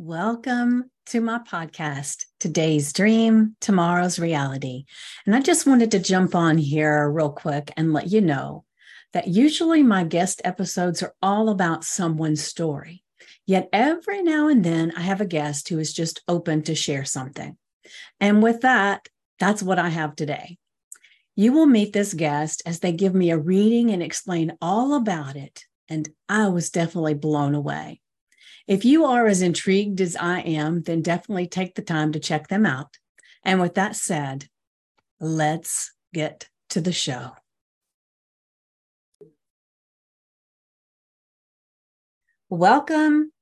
Welcome to my podcast, Today's Dream, Tomorrow's Reality. And I just wanted to jump on here real quick and let you know that usually my guest episodes are all about someone's story. Yet every now and then I have a guest who is just open to share something. And with that, that's what I have today. You will meet this guest as they give me a reading and explain all about it. And I was definitely blown away. If you are as intrigued as I am, then definitely take the time to check them out. And with that said, let's get to the show. Welcome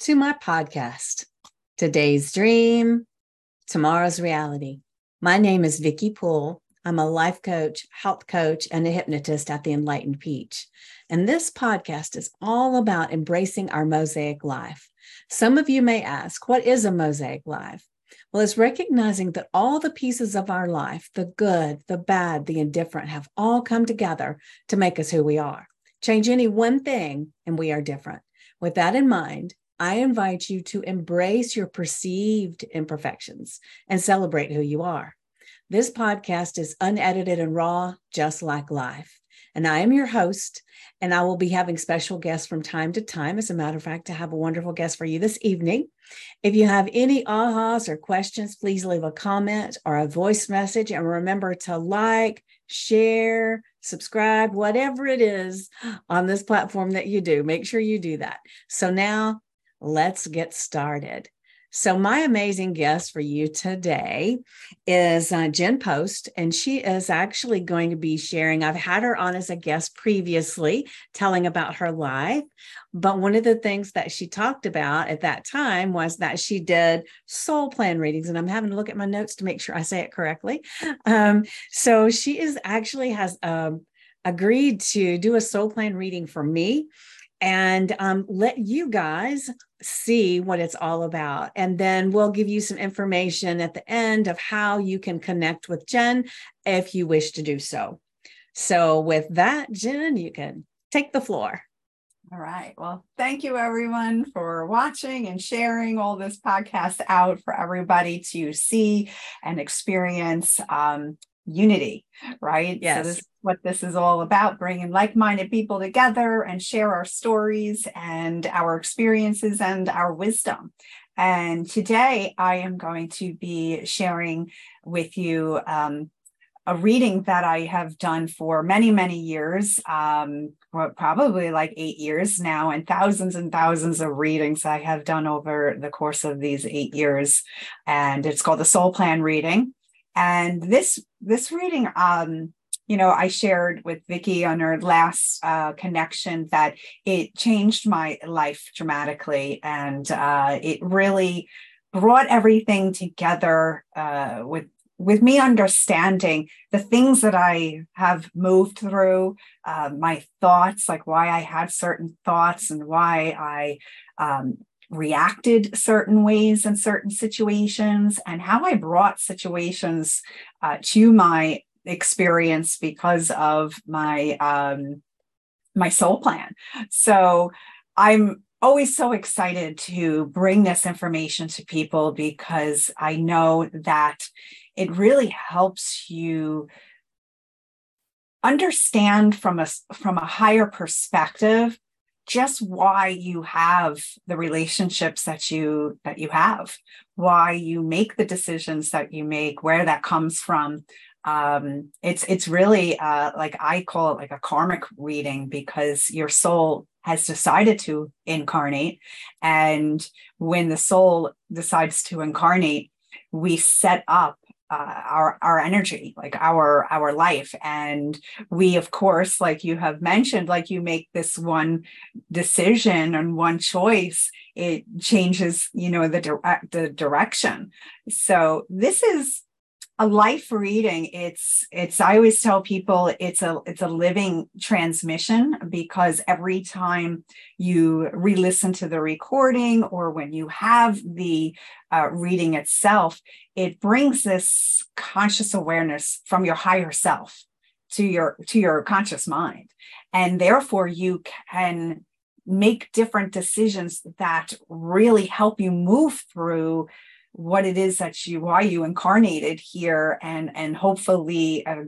to my podcast, Today's Dream, Tomorrow's Reality. My name is Vicki Poole. I'm a life coach, health coach, and a hypnotist at the Enlightened Peach. And this podcast is all about embracing our mosaic life. Some of you may ask, what is a mosaic life? Well, it's recognizing that all the pieces of our life, the good, the bad, the indifferent, have all come together to make us who we are. Change any one thing, and we are different. With that in mind, I invite you to embrace your perceived imperfections and celebrate who you are. This podcast is unedited and raw, just like life. And I am your host, and I will be having special guests from time to time. As a matter of fact, I have a wonderful guest for you this evening. If you have any ahas or questions, please leave a comment or a voice message. And remember to like, share, subscribe, whatever it is on this platform that you do. Make sure you do that. So now let's get started. So, my amazing guest for you today is uh, Jen Post, and she is actually going to be sharing. I've had her on as a guest previously, telling about her life. But one of the things that she talked about at that time was that she did soul plan readings. And I'm having to look at my notes to make sure I say it correctly. Um, so, she is actually has um, agreed to do a soul plan reading for me and um, let you guys see what it's all about. And then we'll give you some information at the end of how you can connect with Jen if you wish to do so. So, with that, Jen, you can take the floor. All right. Well, thank you everyone for watching and sharing all this podcast out for everybody to see and experience um, unity, right? Yes. So this is what this is all about, bringing like-minded people together and share our stories and our experiences and our wisdom. And today I am going to be sharing with you um, a reading that I have done for many, many years, um, probably like eight years now, and thousands and thousands of readings I have done over the course of these eight years. And it's called the Soul Plan Reading. And this this reading, um, you know, I shared with Vicki on our last uh, connection that it changed my life dramatically, and uh, it really brought everything together uh, with with me understanding the things that I have moved through, uh, my thoughts, like why I had certain thoughts and why I um, reacted certain ways in certain situations and how I brought situations uh, to my experience because of my um, my soul plan. So I'm always so excited to bring this information to people because I know that it really helps you understand from a from a higher perspective just why you have the relationships that you that you have why you make the decisions that you make where that comes from. Um it's it's really uh like i call it like a karmic reading because your soul has decided to incarnate. And when the soul decides to incarnate we set up uh, our our energy like our our life. And we of course like you have mentioned like you make this one decision and one choice it changes you know the direct the direction. So this is a life reading it's it's i always tell people it's a it's a living transmission because every time you re-listen to the recording or when you have the uh, reading itself it brings this conscious awareness from your higher self to your to your conscious mind. And therefore you can make different decisions that really help you move through what it is that you why you incarnated here and and hopefully uh,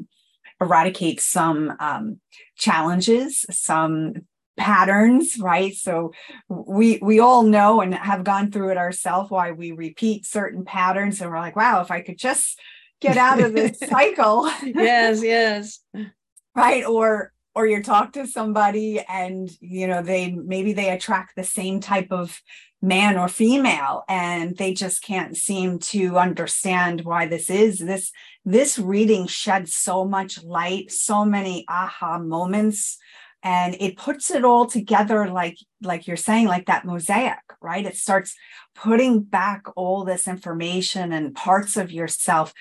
eradicate some um, challenges some patterns right? So we we all know and have gone through it ourselves why we repeat certain patterns and we're like wow if i could just get out of this cycle. Yes yes. Right? Or or you talk to somebody and you know they maybe they attract the same type of man or female and they just can't seem to understand why this is. This this reading sheds so much light so many aha moments and it puts it all together like like you're saying like that mosaic right? It starts putting back all this information and parts of yourself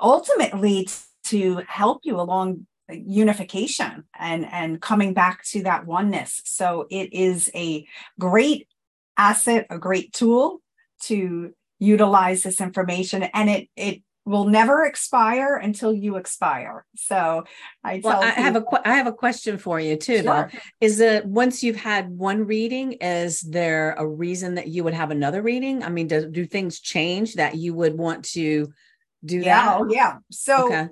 ultimately to help you along unification and and coming back to that oneness so it is a great asset a great tool to utilize this information and it it will never expire until you expire. So I well, I have a I have a question for you too. Sure. Though, is that once you've had one reading, is there a reason that you would have another reading? I mean, do do things change that you would want to do yeah, that? Oh, yeah. So okay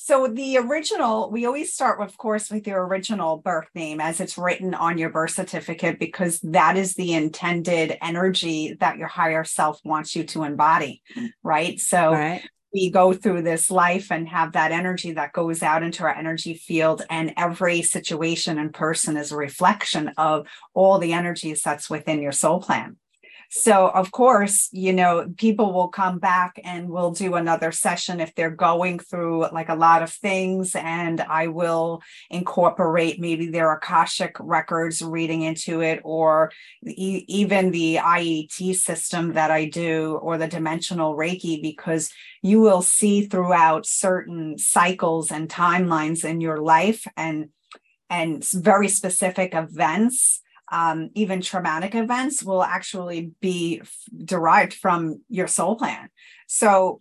so the original we always start of course with your original birth name as it's written on your birth certificate because that is the intended energy that your higher self wants you to embody right so right. we go through this life and have that energy that goes out into our energy field and every situation and person is a reflection of all the energies that's within your soul plan so, of course, you know, people will come back and we'll do another session if they're going through like a lot of things. And I will incorporate maybe their Akashic records reading into it, or e- even the IET system that I do, or the dimensional Reiki, because you will see throughout certain cycles and timelines in your life and and very specific events um, even traumatic events will actually be f- derived from your soul plan. So,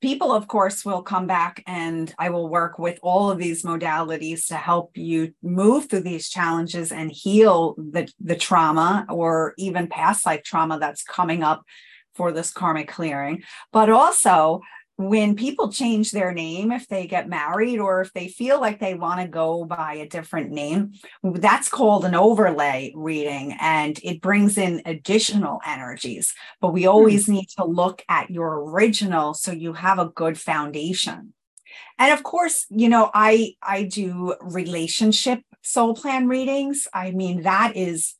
people, of course, will come back and I will work with all of these modalities to help you move through these challenges and heal the, the trauma or even past life trauma that's coming up for this karmic clearing. But also, when people change their name, if they get married or if they feel like they want to go by a different name, that's called an overlay reading and it brings in additional energies. But we hmm. always need to look at your original so you have a good foundation. And of course, you know, I I do relationship soul plan readings. I mean, that is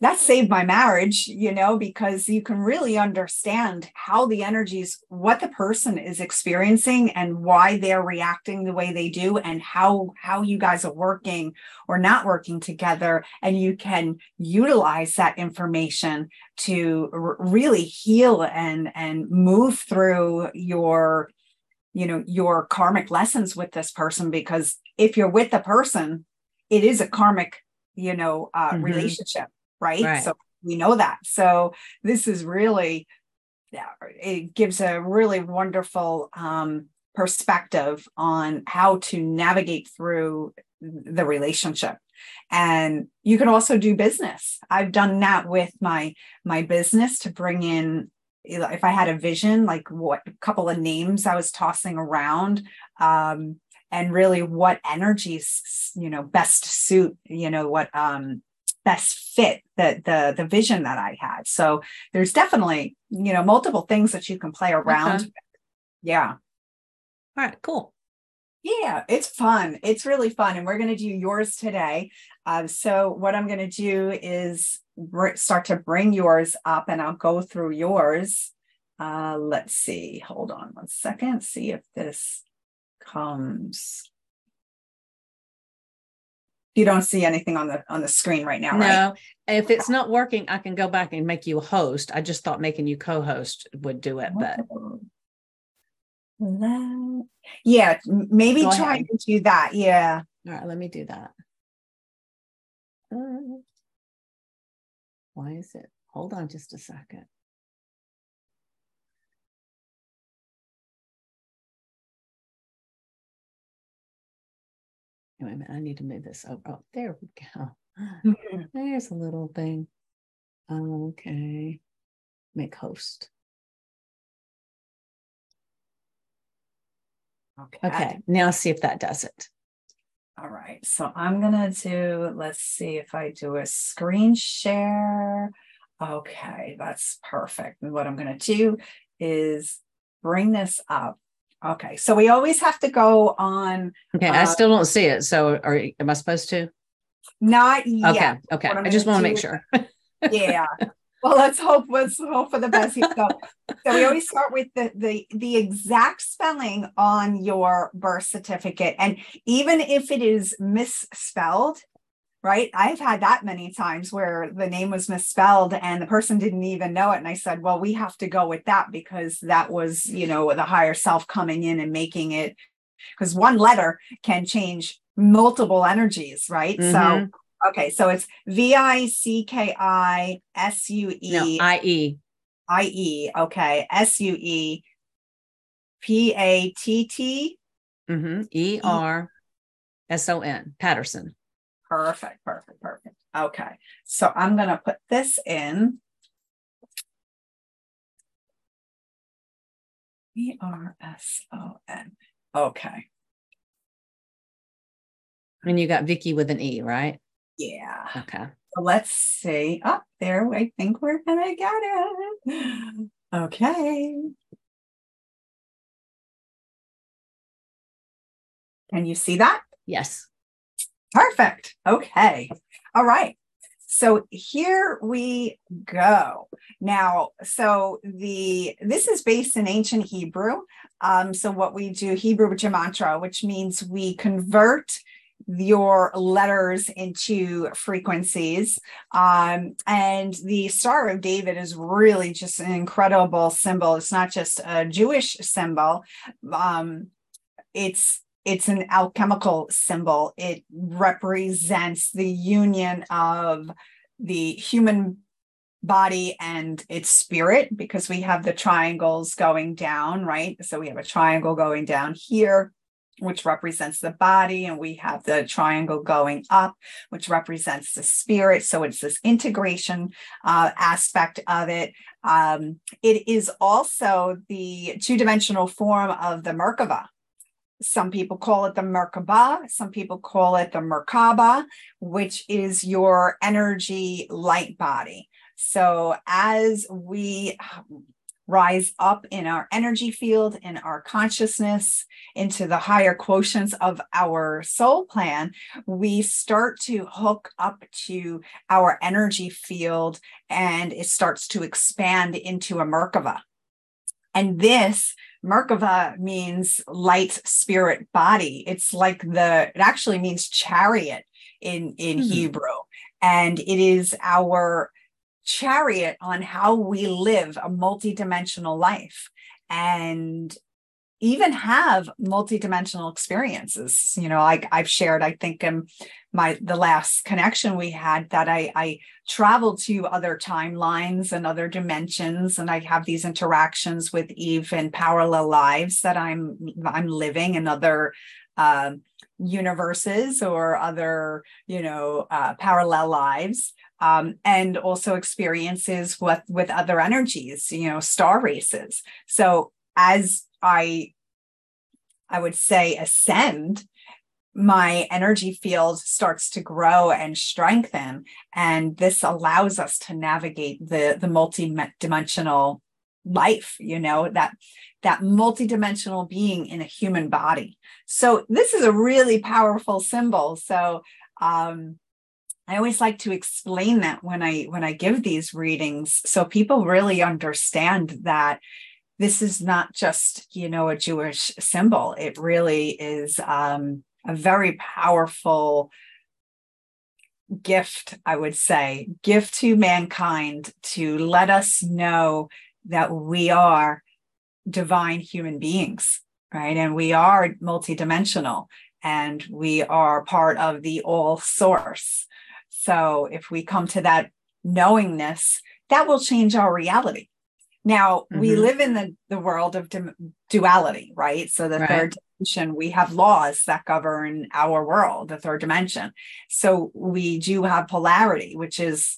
that saved my marriage, you know, because you can really understand how the energies, what the person is experiencing and why they're reacting the way they do and how how you guys are working or not working together and you can utilize that information to r- really heal and and move through your you know your karmic lessons with this person because if you're with the person it is a karmic you know uh, mm-hmm. relationship right? right? So we know that. So this is really, it gives a really wonderful um, perspective on how to navigate through the relationship and you can also do business i've done that with my my business to bring in if i had a vision like what a couple of names i was tossing around um, and really what energies you know best suit you know what um best fit the the the vision that I had. So there's definitely you know multiple things that you can play around. Okay. Yeah. All right. Cool. Yeah, it's fun. It's really fun, and we're going to do yours today. Uh, so what I'm going to do is start to bring yours up, and I'll go through yours. Uh, let's see. Hold on one second. See if this comes you don't see anything on the on the screen right now, no. right? If it's not working, I can go back and make you a host. I just thought making you co-host would do it, but yeah, maybe go try ahead. to do that. Yeah. All right, let me do that. Uh, why is it? Hold on just a second. Wait a minute, I need to move this over. Oh, there we go. Mm-hmm. There's a little thing. Okay. Make host. Okay. Okay. Now see if that does it. All right. So I'm going to do, let's see if I do a screen share. Okay. That's perfect. And what I'm going to do is bring this up. Okay. So we always have to go on. Okay. I Uh, still don't see it. So are am I supposed to? Not yet. Okay. Okay. I'm just want to make sure. yeah. Well, let's hope let's hope for the best. So, so we always start with the the the exact spelling on your birth certificate, and even if it is misspelled, right? I've had that many times where the name was misspelled and the person didn't even know it, and I said, "Well, we have to go with that because that was you know the higher self coming in and making it." Because one letter can change multiple energies, right? So Mhm. Okay, so it's V I C K I S U E IE. I E. Okay, S U E P A T T. Mm-hmm. E R S O N. Patterson. Perfect, perfect, perfect. Okay, so I'm going to put this in. E R S O N. Okay, And you got Vicky with an E, right? yeah. Okay. So let's see. Up there, I think we're gonna get it. Okay. Can you see that? Yes. Perfect. Okay. All right. So here we go. Now, so the this is based in ancient Hebrew. Um, so what we do Hebrew gematria, which means we convert your letters into frequencies. Um, and the Star of David is really just an incredible symbol. It's not just a Jewish symbol. Um, it's it's an alchemical symbol. It represents the union of the human body and its spirit because we have the triangles going down, right? So we have a triangle going down here, which represents the body, and we have the triangle going up, which represents the spirit. So it's this integration uh, aspect of it. Um, it is also the two dimensional form of the Merkaba. Some people call it the Merkaba, some people call it the Merkaba, which is your energy light body. So as we um, rise up in our energy field, in our consciousness, into the higher quotients of our soul plan, we start to hook up to our energy field and it starts to expand into a Merkaba. And this Merkava means light spirit body. It's like the, it actually means chariot in, in Hmm. Hebrew. And it is our chariot on how we live a multidimensional life and even have multidimensional experiences. You know, like I've shared, I think in my the last connection we had that I I travel to other timelines and other dimensions and I have these interactions with Eve in parallel lives that I'm I'm living in other um universes or other you know uh, parallel lives um, and also experiences with with other energies you know star races so as i i would say ascend my energy field starts to grow and strengthen. And this allows us to navigate the the multi-dimensional life you know that that multidimensional being in a human body. So this is a really powerful symbol. So um I always like to explain that when I when I give these readings so people really understand that this is not just you know a Jewish symbol. It really is um a very powerful gift I would say gift to mankind to let us know that we are divine human beings right? And we are multidimensional and we are part of the all source. So if we come to that knowingness, that will change our reality. Now we Mhm. live in the, the world of duality, right? So the Right. third dimension, we have laws that govern our world, the third dimension. So we do have polarity, which is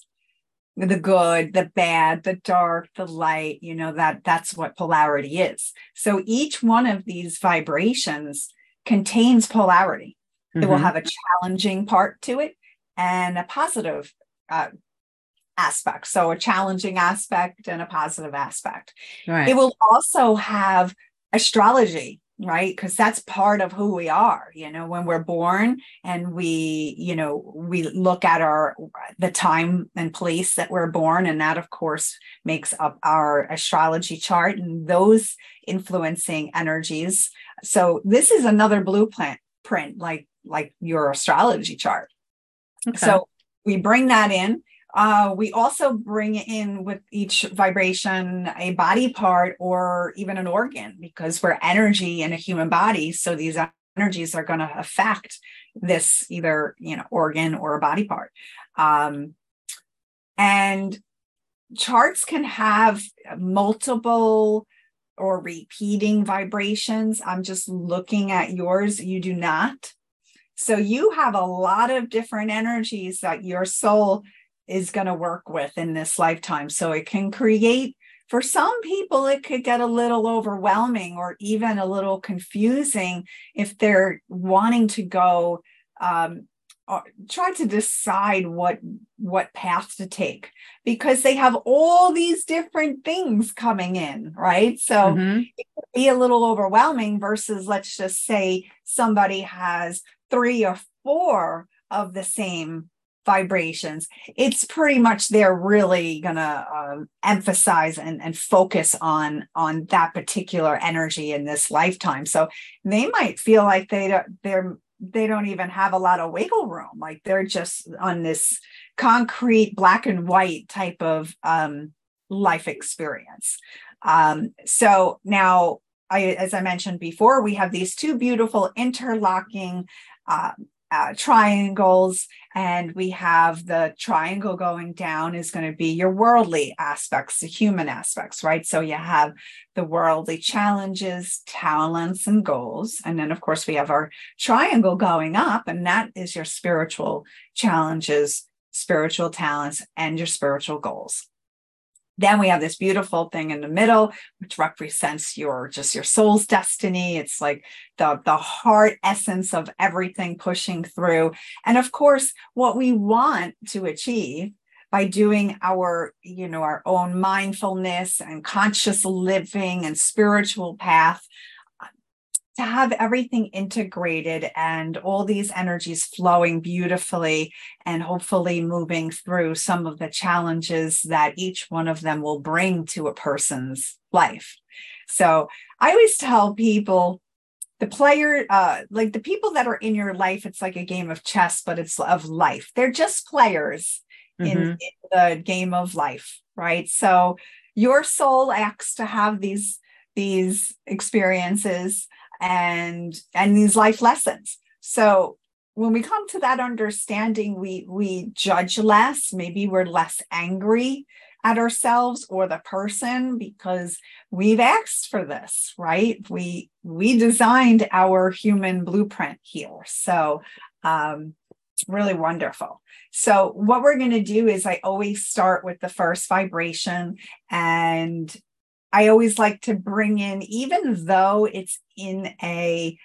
the good, the bad, the dark, the light, you know, that that's what polarity is. So each one of these vibrations contains polarity. Mm-hmm. It will mm-hmm. have a challenging part to it and a positive uh, aspect. So a challenging aspect and a positive aspect. Right. It will also have astrology right because that's part of who we are you know when we're born and we you know we look at our the time and place that we're born and that of course makes up our astrology chart and those influencing energies so this is another blueprint print like like your astrology chart okay. so we bring that in uh, we also bring in with each vibration a body part or even an organ because we're energy in a human body. So these energies are going to affect this either you know organ or a body part. Um, and charts can have multiple or repeating vibrations. I'm just looking at yours. You do not. So you have a lot of different energies that your soul is going to work with in this lifetime. So it can create, for some people, it could get a little overwhelming or even a little confusing if they're wanting to go. Um, uh, try to decide what what path to take because they have all these different things coming in right so mm-hmm. it could be a little overwhelming versus let's just say somebody has three or four of the same vibrations it's pretty much they're really gonna uh, emphasize and, and focus on on that particular energy in this lifetime. So they might feel like they don't they're they don't even have a lot of wiggle room like they're just on this concrete black and white type of um, life experience. Um, so now I, as I mentioned before, we have these two beautiful interlocking uh, uh, triangles and we have the triangle going down is going to be your worldly aspects the human aspects right? So you have the worldly challenges talents and goals and then of course we have our triangle going up and that is your spiritual challenges spiritual talents and your spiritual goals then we have this beautiful thing in the middle, which represents your just your soul's destiny. It's like the, the heart essence of everything pushing through. And of course, what we want to achieve by doing our you know our own mindfulness and conscious living and spiritual path to have everything integrated and all these energies flowing beautifully and hopefully moving through some of the challenges that each one of them will bring to a person's life. So I always tell people the player, uh, like the people that are in your life, it's like a game of chess, but it's of life. They're just players mm-hmm. in, in the game of life, right? So your soul acts to have these these experiences and and these life lessons. So when we come to that understanding we we judge less. Maybe we're less angry at ourselves or the person because we've asked for this right? We we designed our human blueprint here. So um really wonderful. So what we're going to do is i always start with the first vibration and I always like to bring in, even though it's in a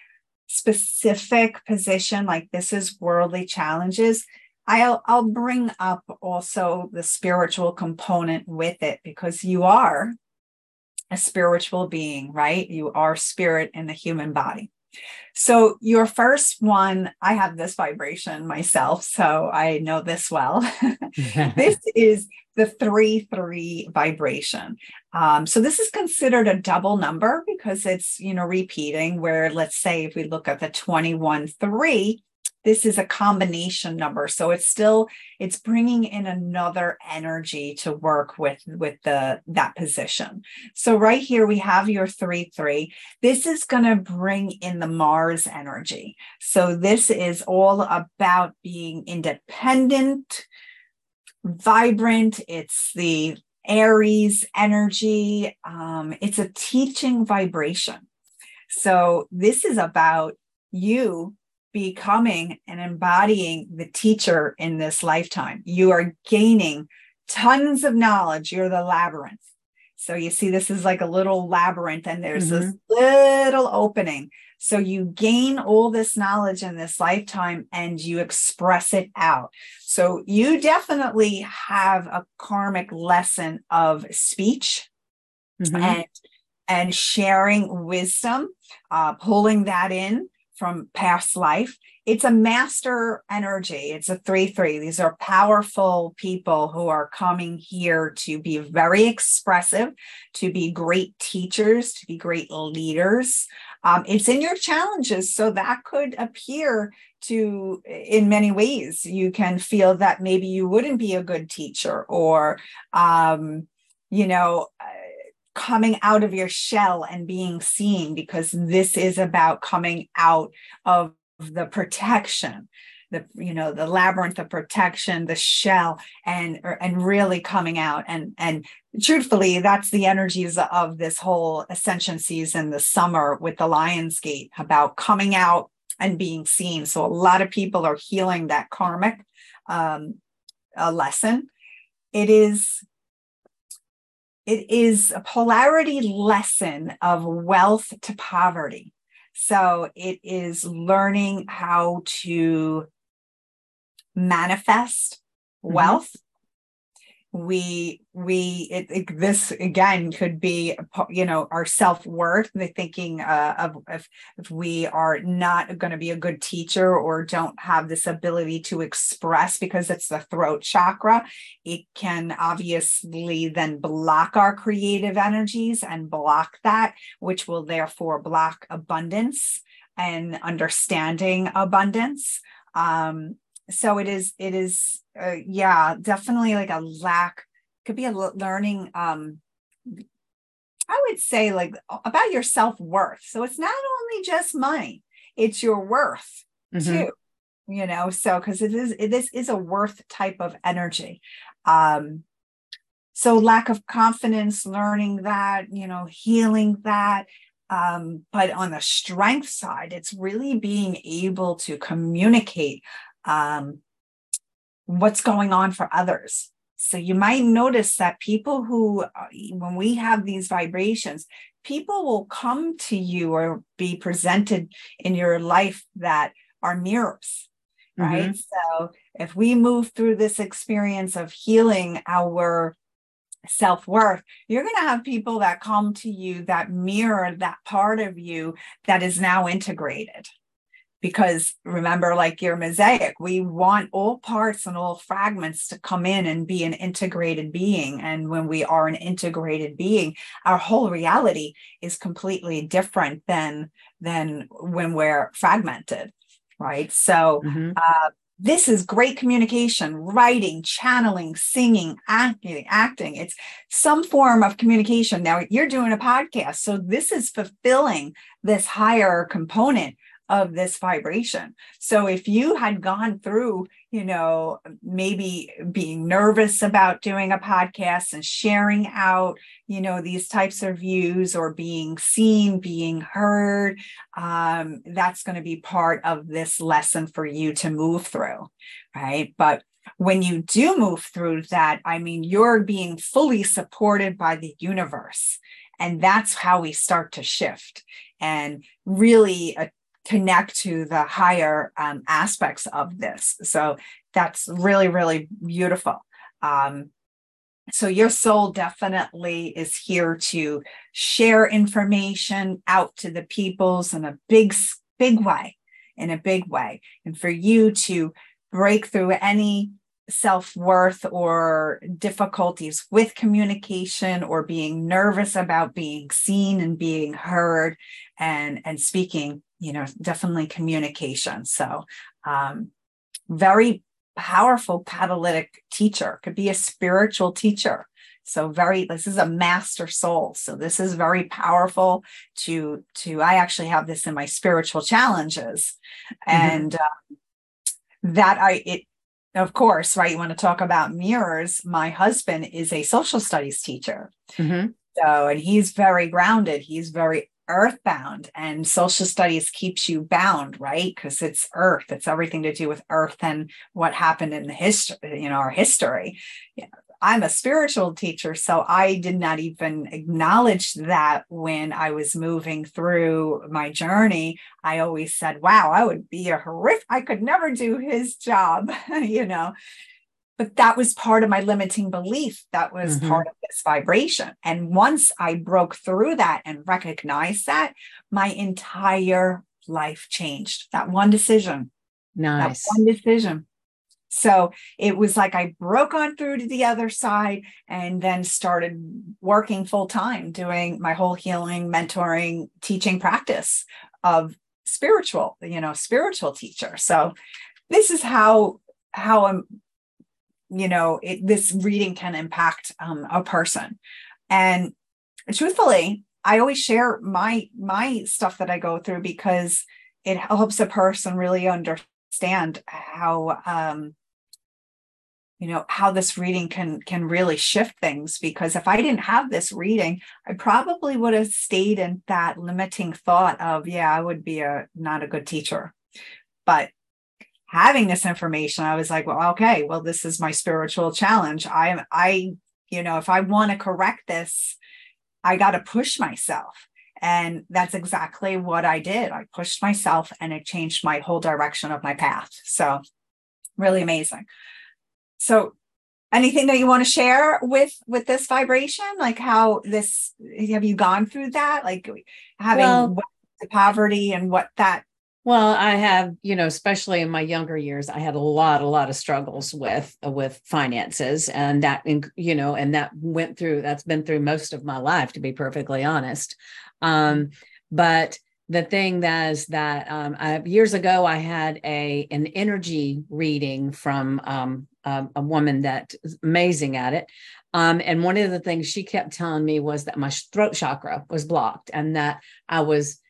specific position, like this is worldly challenges, I'll, I'll bring up also the spiritual component with it because you are a spiritual being, right? You are spirit in the human body. So, your first one, I have this vibration myself, so I know this well. this is the 3 3 vibration. Um, so, this is considered a double number because it's, you know, repeating. Where let's say if we look at the 21 3, this is a combination number. So it's still it's bringing in another energy to work with with the that position. So right here we have your 3 3 this is going to bring in the mars energy. So this is all about being independent vibrant. It's the aries energy. Um, it's a teaching vibration. So this is about you becoming and embodying the teacher in this lifetime. You are gaining tons of knowledge. You're the labyrinth. So you see, this is like a little labyrinth, and there's mm-hmm. this little opening. So you gain all this knowledge in this lifetime and you express it out. So you definitely have a karmic lesson of speech mm-hmm. and and sharing wisdom, uh, pulling that in from past life. It's a master energy. It's a 3 3. These are powerful people who are coming here to be very expressive, to be great teachers, to be great leaders. Um, it's in your challenges. So that could appear to, in many ways, you can feel that maybe you wouldn't be a good teacher or, um, you know, coming out of your shell and being seen because this is about coming out of the protection the you know the labyrinth of protection the shell and and really coming out. And and truthfully that's the energies of this whole ascension season the summer with the lions gate about coming out and being seen. So a lot of people are healing that karmic um, lesson. It is it is a polarity lesson of wealth to poverty. So it is learning how to manifest mm-hmm. wealth we we it, it, this again could be you know our self-worth the thinking uh, of if, if we are not going to be a good teacher or don't have this ability to express because it's the throat chakra it can obviously then block our creative energies and block that which will therefore block abundance and understanding abundance. Um so it is it is uh, yeah definitely like a lack could be a learning um i would say like about your self-worth so it's not only just money it's your worth mm-hmm. too you know so because it is it, this is a worth type of energy um so lack of confidence learning that you know healing that um, but on the strength side, it's really being able to communicate um, what's going on for others. So you might notice that people who, uh, when we have these vibrations, people will come to you or be presented in your life that are mirrors, right? Mm-hmm. So if we move through this experience of healing our self worth, you're going to have people that come to you that mirror that part of you that is now integrated because remember like your mosaic. We want all parts and all fragments to come in and be an integrated being. And when we are an integrated being our whole reality is completely different than than when we're fragmented right? So mm-hmm. uh, this is great communication writing channeling singing acting acting. It's some form of communication. Now you're doing a podcast so this is fulfilling this higher component of this vibration. So if you had gone through, you know, maybe being nervous about doing a podcast and sharing out, you know, these types of views or being seen, being heard, um, that's going to be part of this lesson for you to move through, right? But when you do move through that, I mean, you're being fully supported by the universe. And that's how we start to shift and really uh, connect to the higher um, aspects of this. So that's really, really beautiful. Um, so your soul definitely is here to share information out to the peoples in a big, big way, in a big way, and for you to break through any self-worth or difficulties with communication or being nervous about being seen and being heard and and speaking you know, definitely communication. So, um, very powerful catalytic teacher, could be a spiritual teacher. So very, this is a master soul. So this is very powerful to, to, I actually have this in my spiritual challenges mm-hmm. and um, that I, it, of course, right. You want to talk about mirrors. My husband is a social studies teacher. Mm-hmm. So, and he's very grounded. He's very earthbound and social studies keeps you bound right? Because it's earth it's everything to do with earth and what happened in the history you know our history. I'm a spiritual teacher so i did not even acknowledge that when i was moving through my journey. I always said wow i would be a horrific i could never do his job you know but that was part of my limiting belief. That was mm-hmm. part of this vibration. And once i broke through that and recognized that my entire life changed. That one decision. Nice. that one decision. So it was like i broke on through to the other side and then started working full time doing my whole healing mentoring teaching practice of spiritual you know spiritual teacher. So this is how how i'm you know it, this reading can impact um, a person. And truthfully i always share my my stuff that i go through because it helps a person really understand how um you know how this reading can can really shift things. Because if i didn't have this reading i probably would have stayed in that limiting thought of yeah i would be a not a good teacher. But having this information, I was like, well, okay, well, this is my spiritual challenge. I am. I, you know, if I want to correct this, I got to push myself. And that's exactly what I did. I pushed myself and it changed my whole direction of my path. So really amazing. So anything that you want to share with with this vibration like how this have you gone through that like having well, poverty and what that well, I have, you know, especially in my younger years, I had a lot, a lot of struggles with with finances, and that, you know, and that went through. That's been through most of my life, to be perfectly honest. Um, but the thing that is that um, I, years ago, I had a an energy reading from um, a, a woman that's amazing at it. Um, and one of the things she kept telling me was that my throat chakra was blocked and that I was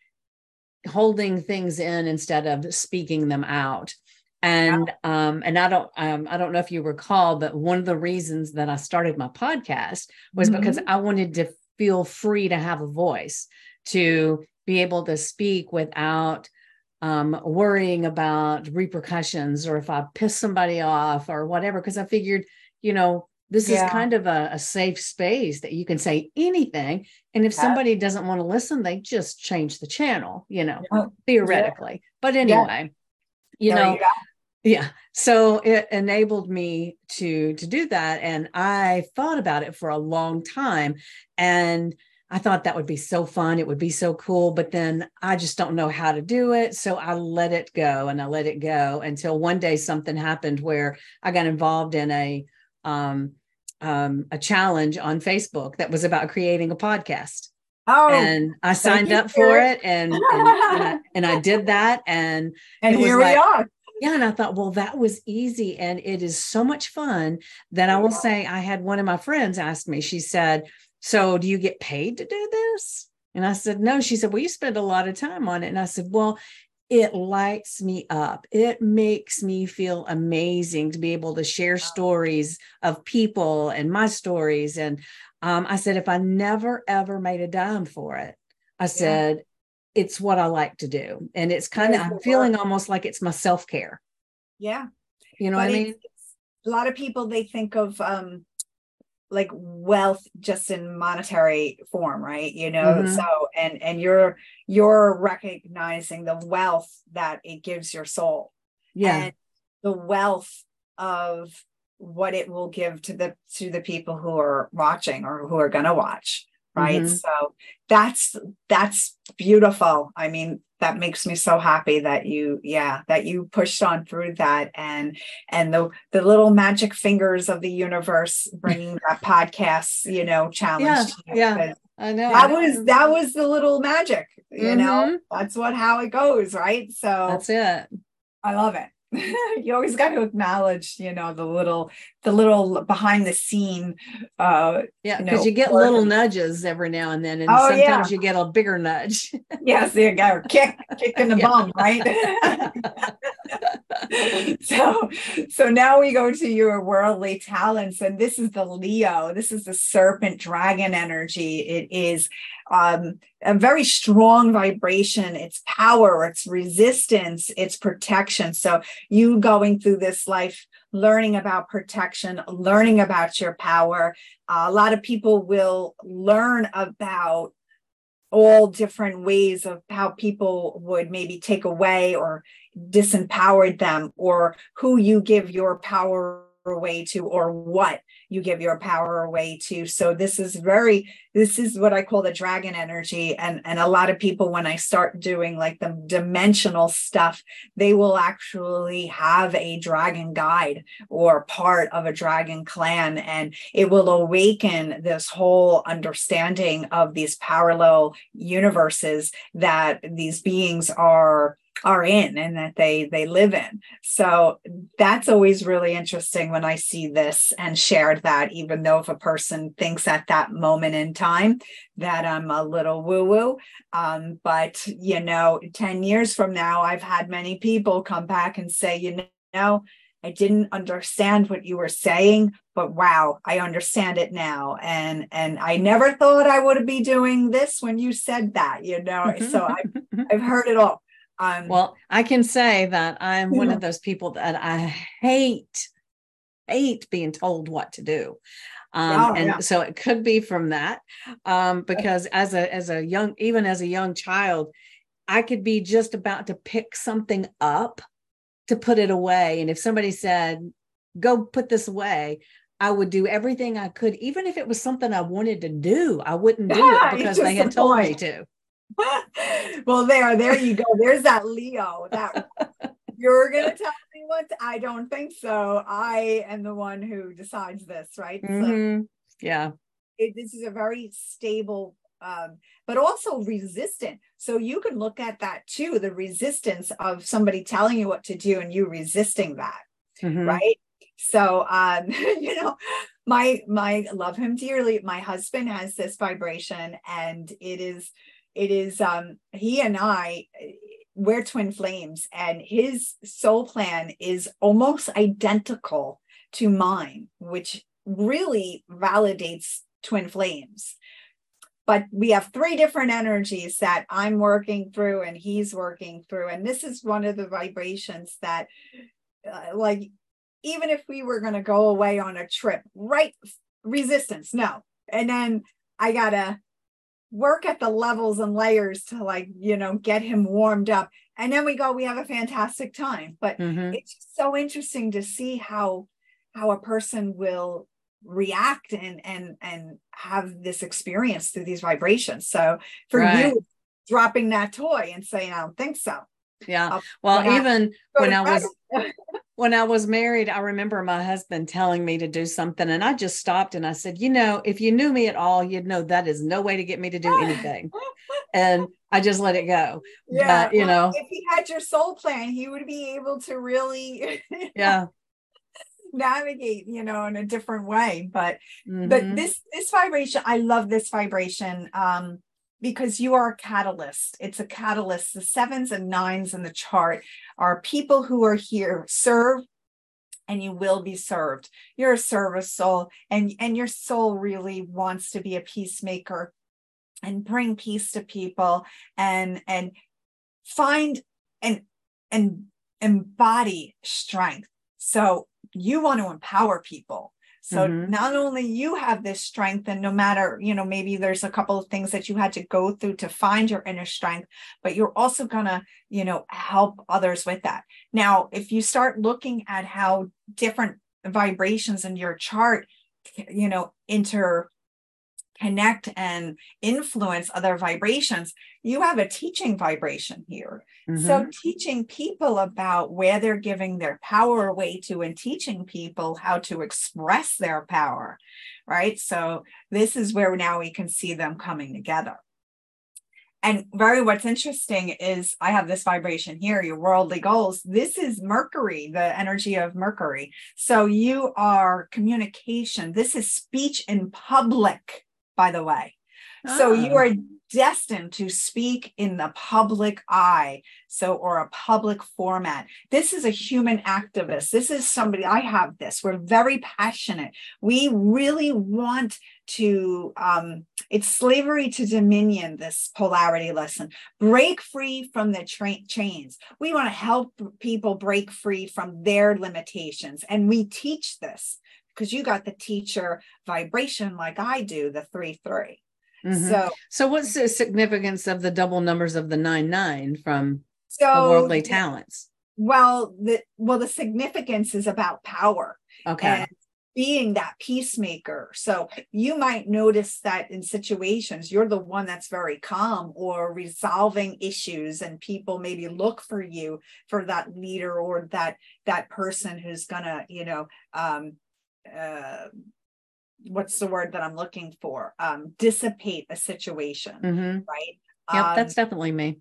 holding things in instead of speaking them out and um and i don't um i don't know if you recall but one of the reasons that i started my podcast was mm-hmm. because i wanted to feel free to have a voice to be able to speak without um worrying about repercussions or if i piss somebody off or whatever because i figured you know this yeah. is kind of a, a, safe space that you can say anything and if yeah. somebody doesn't want to listen they just change the channel you know yeah. theoretically but anyway you there know you yeah so it enabled me to to do that and i thought about it for a long time and I thought that would be so fun. It would be so cool. But then I just don't know how to do it. So I let it go and I let it go until one day something happened where I got involved in a um, um, a challenge on Facebook that was about creating a podcast. Oh, and I signed up for it and, and, and, I, and, I, did that. And, and here like, we are. Yeah. And I thought, well, that was easy. And it is so much fun that I will say I had one of my friends ask me, she said, So do you get paid to do this? And I said, No. She said, Well, you spend a lot of time on it. And I said, Well, it lights me up. It makes me feel amazing to be able to share stories of people and my stories. And um, I said, if I never ever made a dime for it, I said, it's what I like to do. And it's kind of, I'm feeling almost like it's my self care. Yeah. You know but what I mean? A lot of people, they think of, um, like wealth just in monetary form right? You know mm-hmm. so and and you're you're recognizing the wealth that it gives your soul. Yeah. And the wealth of what it will give to the to the people who are watching or who are going to watch right? Mm-hmm. so that's that's beautiful. I mean that makes me so happy that you yeah that you pushed on through that and and the the little magic fingers of the universe bringing that podcast you know challenge yeah, yeah. I know. that was that was the little magic you mm-hmm. know that's what how it goes right? So that's it. I love it you always got to acknowledge, you know, the little, the little behind the scene. Uh, yeah, because you, know, you, get little nudges every now and then, and oh, sometimes yeah. you get a bigger nudge. yes, you go, kick, kick in the bum, right? so, so now we go to your worldly talents, and this is the Leo. This is the serpent dragon energy. It is um, a very strong vibration, its power, its resistance, its protection. So, you going through this life learning about protection, learning about your power. Uh, a lot of people will learn about all different ways of how people would maybe take away or disempowered them or who you give your power away to or what you give your power away to. So this is very this is what i call the dragon energy. And and a lot of people when i start doing like the dimensional stuff they will actually have a dragon guide or part of a dragon clan. And it will awaken this whole understanding of these parallel universes that these beings are are in and that they they live in so that's always really interesting when i see this and shared that even though if a person thinks at that moment in time that i'm a little woo woo um, but you know 10 years from now i've had many people come back and say you know I didn't understand what you were saying, but wow, I understand it now. And and I never thought I would be doing this when you said that, you know. so I've I've heard it all. Um, well, I can say that I'm yeah. one of those people that I hate, hate being told what to do. Um, oh, and yeah. so it could be from that, um, because as a as a young, even as a young child, I could be just about to pick something up to put it away, and if somebody said, "Go put this away," I would do everything I could, even if it was something I wanted to do. I wouldn't do yeah, it because they had told me to. Well, there, there you go. There's that Leo. That you're gonna tell me what I don't think so. I am the one who decides this, right? Mm-hmm. So yeah. It, this is a very stable um, but also resistant. So you can look at that too, the resistance of somebody telling you what to do and you resisting that. Mm-hmm. Right. So um, you know, my my love him dearly. My husband has this vibration and it is it is um he and I we're twin flames and his soul plan is almost identical to mine, which really validates twin flames. But we have three different energies that I'm working through and he's working through. And this is one of the vibrations that, uh, like, even if we were going to go away on a trip, right? Resistance, no. And then I got to work at the levels and layers to like you know get him warmed up. And then we go we have a fantastic time. But mm-hmm. it's so interesting to see how how a person will react and and and have this experience through these vibrations. So for right. you dropping that toy and saying i don't think so. Yeah. Well even when i was when I was married, I remember my husband telling me to do something, and I just stopped and I said, You know, if you knew me at all, you'd know that is no way to get me to do anything. and I just let it go. Yeah. But, you know, if he had your soul plan, he would be able to really, yeah. navigate you know in a different way but mm-hmm. but this this vibration i love this vibration um because you are a catalyst. It's a catalyst. The sevens and nines in the chart are people who are here, serve, and you will be served. You're a service soul, and, and your soul really wants to be a peacemaker and bring peace to people and and find and and embody strength. So you want to empower people so mm-hmm. not only you have this strength, and no matter, you know, maybe there's a couple of things that you had to go through to find your inner strength, but you're also going to, you know, help others with that. Now, if you start looking at how different vibrations in your chart, you know, inter connect and influence other vibrations, you have a teaching vibration here. Mm-hmm. So, teaching people about where they're giving their power away to and teaching people how to express their power, right? So, this is where now we can see them coming together. and very what's interesting is I have this vibration here, your worldly goals. This is Mercury, the energy of Mercury. So you are communication. This is speech in public, by the way. So you ah. are destined to speak in the public eye so or a public format. This is a human activist. This is somebody i have this. We're very passionate. We really want to um it's slavery to dominion this polarity lesson. Break free from the tra- chains. We want to help people break free from their limitations and we teach this because you got the teacher vibration like i do the 3 3 Mm-hmm. So, so what's the significance of the double numbers of the nine nine from so, the worldly talents? Well, the well, the significance is about power. Okay. being that peacemaker. So you might notice that in situations, you're the one that's very calm or resolving issues, and people maybe look for you for that leader or that that person who's gonna, you know, um, uh, what's the word that I'm looking for? Um, dissipate a situation, mm-hmm. right? Yep, um, that's definitely me.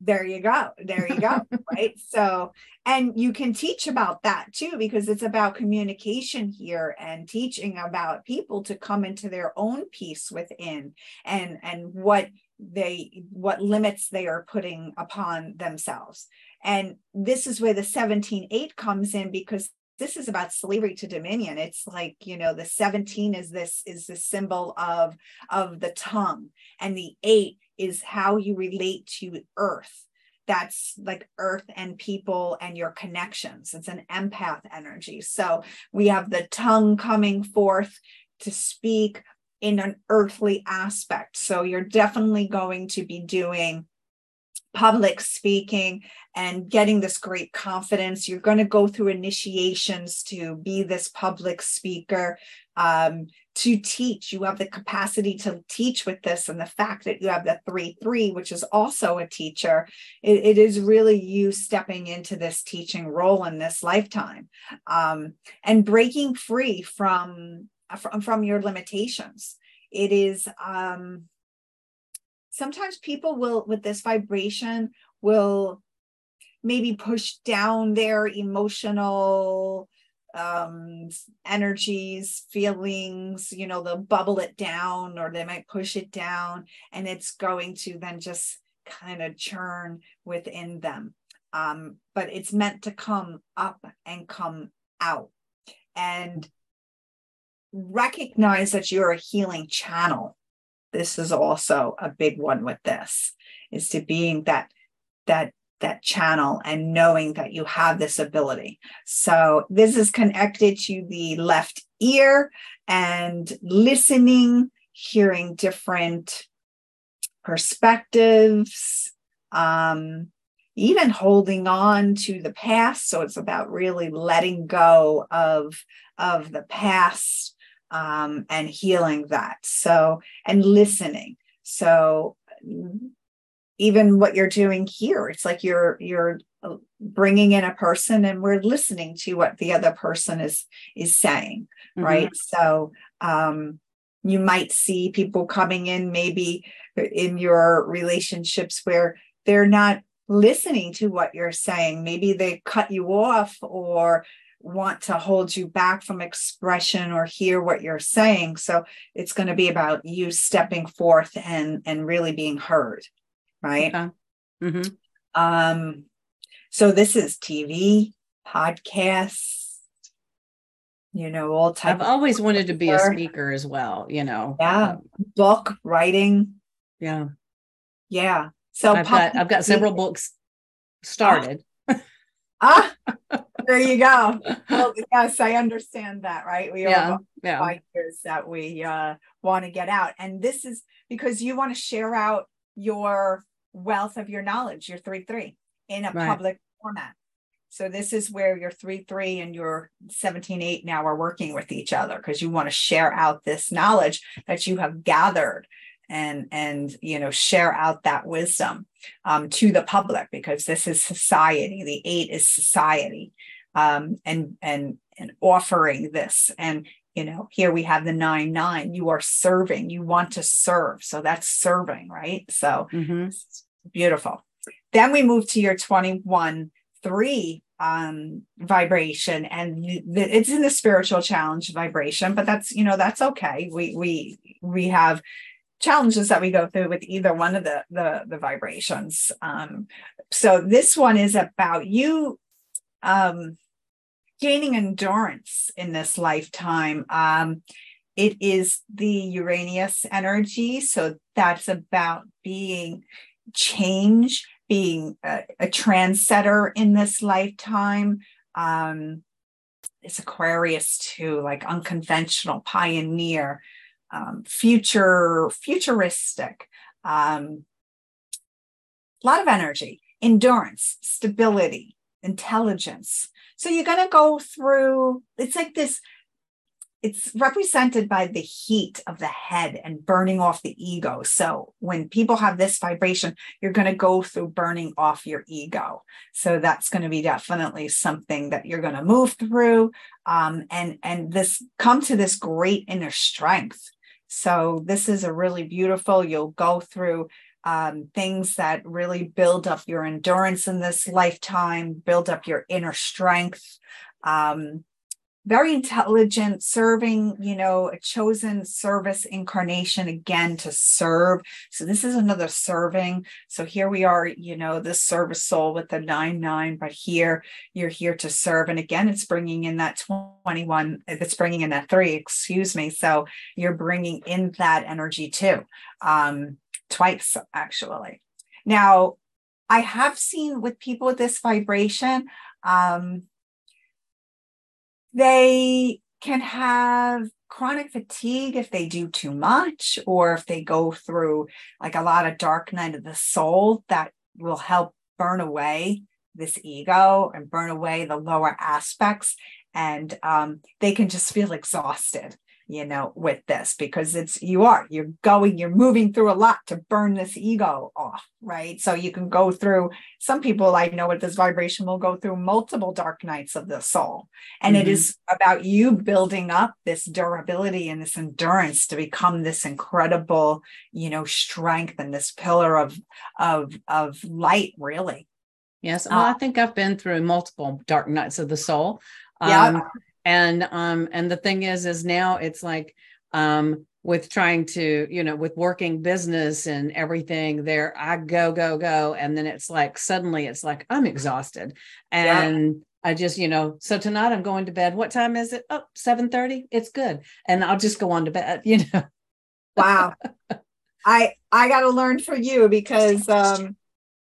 There you go. There you go. right. So, and you can teach about that too, because it's about communication here and teaching about people to come into their own peace within and and what they what limits they are putting upon themselves. And this is where the 17-8 comes in because this is about slavery to dominion. It's like you know the 17 is this is the symbol of of the tongue and the 8 is how you relate to earth. That's like earth and people and your connections. It's an empath energy. So we have the tongue coming forth to speak in an earthly aspect. So you're definitely going to be doing public speaking and getting this great confidence. You're going to go through initiations to be this public speaker, um, to teach. You have the capacity to teach with this, and the fact that you have the 3 3, which is also a teacher, it, it is really you stepping into this teaching role in this lifetime um, and breaking free from, from, from your limitations. It is. Um, sometimes people will with this vibration will maybe push down their emotional um energies feelings you know they'll bubble it down or they might push it down and it's going to then just kind of churn within them. Um but it's meant to come up and come out. And recognize that you're a healing channel this is also a big one with this is to being that that that channel and knowing that you have this ability. So this is connected to the left ear and listening hearing different perspectives um, even holding on to the past. So it's about really letting go of of the past um, and healing that. So, and listening. So, even what you're doing here, it's like you're you're uh, bringing in a person and we're listening to what the other person is is saying, mm-hmm. right? So, um, you might see people coming in maybe in your relationships where they're not listening to what you're saying. Maybe they cut you off or want to hold you back from expression or hear what you're saying. So it's going to be about you stepping forth and and really being heard right? Okay. mm-hmm. um so this is tv podcasts you know all type i've always wanted to be a speaker as well you know. Yeah um, book writing. Yeah. Yeah so i've got i've got several books started. Ah, there you go. Well, yes, I understand that, right? We yeah, all yeah. fighters that we uh, want to get out. And this is because you want to share out your wealth of your knowledge, your 3 3 in a right. public format. So this is where your 3 3 and your 17 8 now are working with each other because you want to share out this knowledge that you have gathered and and you know share out that wisdom um, to the public because this is society the eight is society um, and and and offering this. And you know here we have the nine nine. You are serving. You want to serve. So that's serving right? So mm-hmm. beautiful. Then we move to your 21 3 um vibration. And it's in the spiritual challenge vibration but that's you know that's okay. We we we have challenges that we go through with either one of the the, the vibrations. Um so this one is about you um gaining endurance in this lifetime. Um, it is the Uranus energy. So that's about being change, being a, a trendsetter in this lifetime. Um, it's Aquarius too, like unconventional, pioneer, um, future, futuristic. Um, a lot of energy, endurance, stability, intelligence, so you're going to go through, it's like this, it's represented by the heat of the head and burning off the ego. So when people have this vibration, you're going to go through burning off your ego. So that's going to be definitely something that you're going to move through um, and, and this come to this great inner strength. So this is a really beautiful, you'll go through um, things that really build up your endurance in this lifetime, build up your inner strength. Um, very intelligent, serving, you know, a chosen service incarnation again to serve. So this is another serving. So here we are, you know, this service soul with the nine nine, but here you're here to serve. And again, it's bringing in that 21, it's bringing in that three, excuse me. So you're bringing in that energy too. Um, twice actually. Now, I have seen with people with this vibration, um, they can have chronic fatigue if they do too much or if they go through like a lot of dark night of the soul that will help burn away this ego and burn away the lower aspects and um, they can just feel exhausted you know, with this because it's you are you're going, you're moving through a lot to burn this ego off, right? So you can go through some people I know with this vibration will go through multiple dark nights of the soul. And mm-hmm. it is about you building up this durability and this endurance to become this incredible, you know, strength and this pillar of of of light, really. Yes. Well, uh, I think I've been through multiple dark nights of the soul. Yeah. And um and the thing is is now it's like um with trying to you know with working business and everything there i go go go. And then it's like suddenly it's like i'm exhausted. And yeah. i just you know so tonight i'm going to bed. What time is it? Oh 7 30 it's good. And i'll just go on to bed you know. Wow. I i got to learn from you because um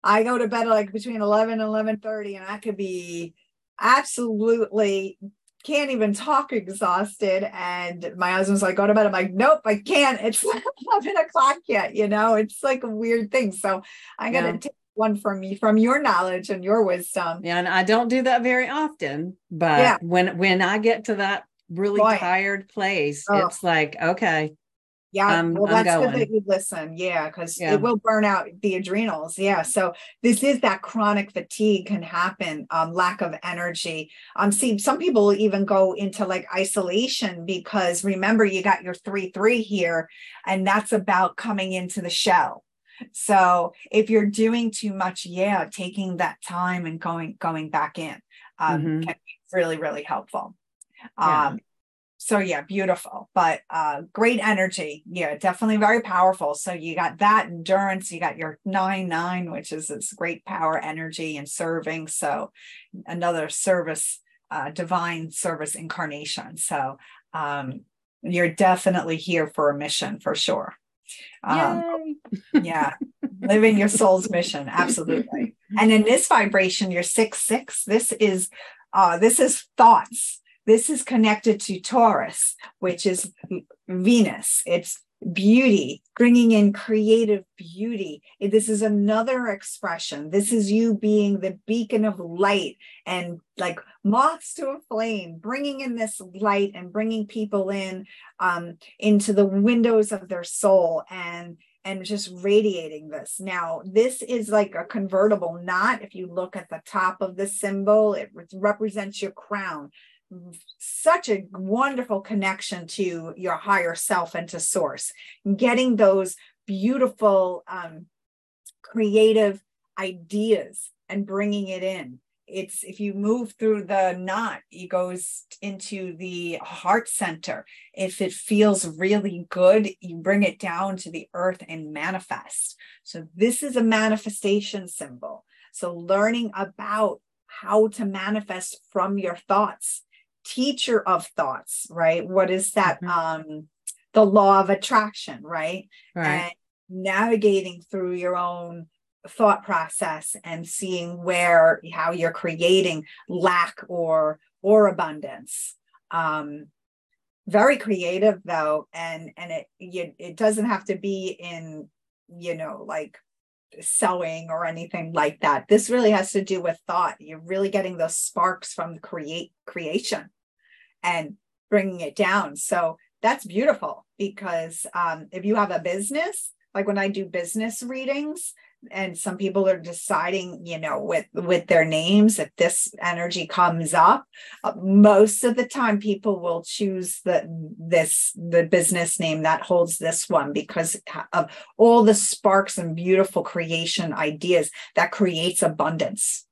i go to bed like between 11 and 11 30 and i could be absolutely can't even talk exhausted. And my husband's like, go to bed. I'm like, nope, I can't. It's 11 o'clock yet. You know, it's like a weird thing. So I'm gonna yeah. take one from me from your knowledge and your wisdom. Yeah. And I don't do that very often, but yeah. when, when I get to that really Boy. tired place, oh. it's like, okay, yeah, um, well, that's good that you listen. Yeah, because yeah. it will burn out the adrenals. Yeah, so this is that chronic fatigue can happen, um, lack of energy. Um, see, some people even go into like isolation because remember you got your three three here, and that's about coming into the shell. So if you're doing too much, yeah, taking that time and going going back in um, mm-hmm. can be really really helpful. Yeah. So yeah beautiful but uh great energy. Yeah definitely very powerful. So you got that endurance you got your nine nine which is this great power energy and serving. So another service uh divine service incarnation. So um you're definitely here for a mission for sure. Um yeah living your soul's mission absolutely. And in this vibration you're six six. This is uh this is thoughts this is connected to Taurus, which is Venus. It's beauty, bringing in creative beauty. This is another expression. This is you being the beacon of light and like moths to a flame, bringing in this light and bringing people in um, into the windows of their soul and and just radiating this. Now, this is like a convertible knot. If you look at the top of the symbol, it represents your crown such a wonderful connection to your higher self and to source. Getting those beautiful um, creative ideas and bringing it in. It's if you move through the knot it goes into the heart center. If it feels really good you bring it down to the earth and manifest. So this is a manifestation symbol. So learning about how to manifest from your thoughts teacher of thoughts right? What is that mm-hmm. um the law of attraction right? Right. And navigating through your own thought process and seeing where how you're creating lack or or abundance. Um very creative though and and it you, it doesn't have to be in you know like sewing or anything like that. This really has to do with thought. You're really getting those sparks from create creation and bringing it down. So that's beautiful because um, if you have a business like when i do business readings and some people are deciding you know with with their names if this energy comes up uh, most of the time people will choose the this the business name that holds this one because of all the sparks and beautiful creation ideas that creates abundance.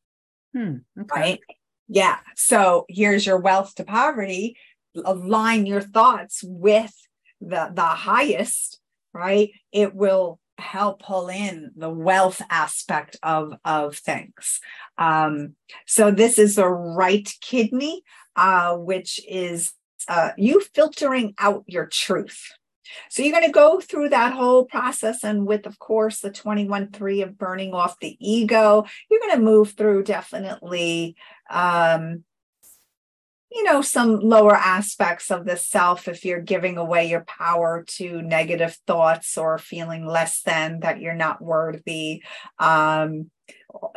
Hmm, okay. right yeah. So here's your wealth to poverty. Align your thoughts with the the highest right? It will help pull in the wealth aspect of of things. Um, so this is the right kidney uh, which is uh, you filtering out your truth so you're going to go through that whole process and with of course the 21 3 of burning off the ego you're going to move through definitely um, you know some lower aspects of the self if you're giving away your power to negative thoughts or feeling less than that you're not worthy um,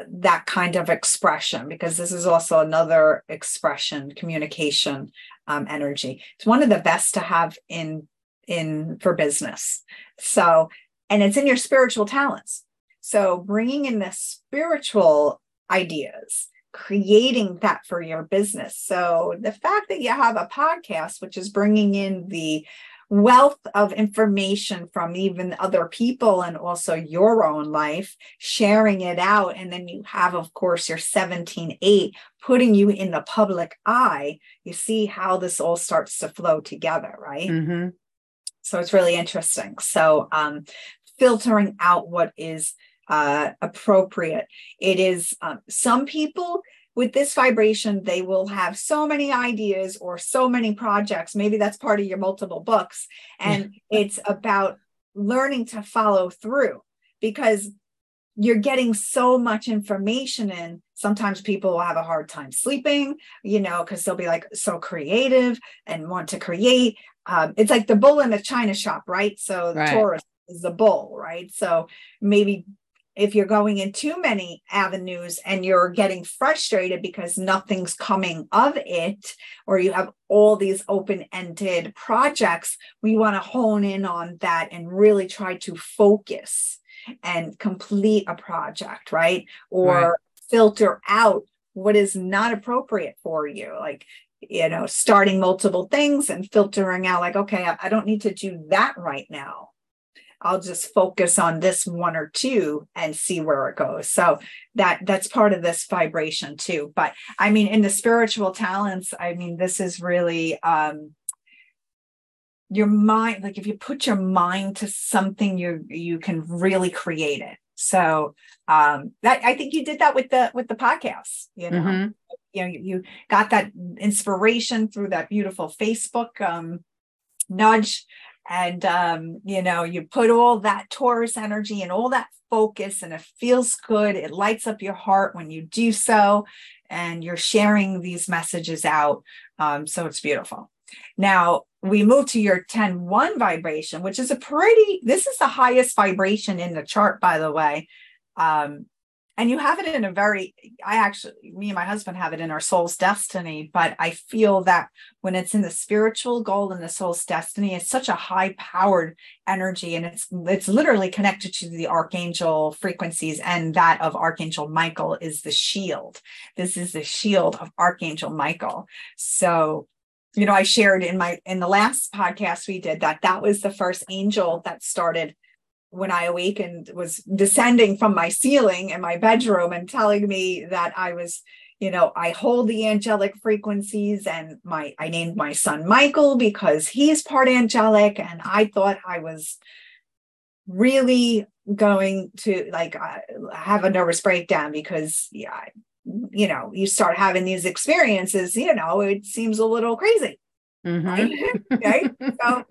that kind of expression because this is also another expression communication um, energy. It's one of the best to have in in for business so and it's in your spiritual talents so bringing in the spiritual ideas creating that for your business. So the fact that you have a podcast, which is bringing in the wealth of information from even other people and also your own life, sharing it out. And then you have, of course, your 17-8 putting you in the public eye. You see how this all starts to flow together, right? Mm-hmm. So it's really interesting. So um, filtering out what is uh, appropriate. It is um, some people with this vibration, they will have so many ideas or so many projects. Maybe that's part of your multiple books. And it's about learning to follow through because you're getting so much information in. Sometimes people will have a hard time sleeping, you know, because they'll be like so creative and want to create. Um, it's like the bull in the china shop, right? So the right. Taurus is the bull, right? So maybe if you're going in too many avenues and you're getting frustrated because nothing's coming of it, or you have all these open ended projects, we want to hone in on that and really try to focus and complete a project, right? Or right. filter out what is not appropriate for you. Like, you know, starting multiple things and filtering out, like, okay, I don't need to do that right now I'll just focus on this one or two and see where it goes. So that that's part of this vibration too. But I mean, in the spiritual talents, I mean, this is really um your mind, like if you put your mind to something, you you can really create it. So um that I think you did that with the with the podcast, you know. Mm-hmm. You know, you, you got that inspiration through that beautiful Facebook um nudge and um, you know you put all that taurus energy and all that focus and it feels good it lights up your heart when you do so and you're sharing these messages out um, so it's beautiful now we move to your 10 1 vibration which is a pretty this is the highest vibration in the chart by the way. Um, and you have it in a very i actually me and my husband have it in our soul's destiny but i feel that when it's in the spiritual goal and the soul's destiny it's such a high powered energy and it's it's literally connected to the archangel frequencies and that of archangel michael is the shield. This is the shield of archangel michael. So you know i shared in my in the last podcast we did that that was the first angel that started when I awakened was descending from my ceiling in my bedroom and telling me that I was, you know, I hold the angelic frequencies and my I named my son Michael because he's part angelic. And I thought I was really going to like uh, have a nervous breakdown because yeah, you know, you start having these experiences, you know, it seems a little crazy. Mm-hmm. Right? right? So,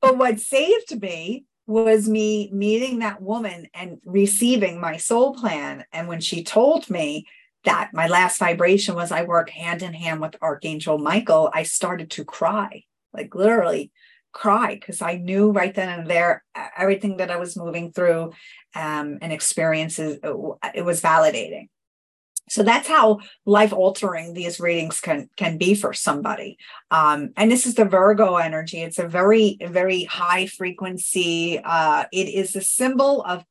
but what saved me was me meeting that woman and receiving my soul plan. And when she told me that my last vibration was I work hand in hand with Archangel Michael, I started to cry, like literally cry, because I knew right then and there everything that I was moving through um, and experiences, it was validating so that's how life altering these readings can can be for somebody. Um, and this is the virgo energy. It's a very very high frequency uh, it is a symbol of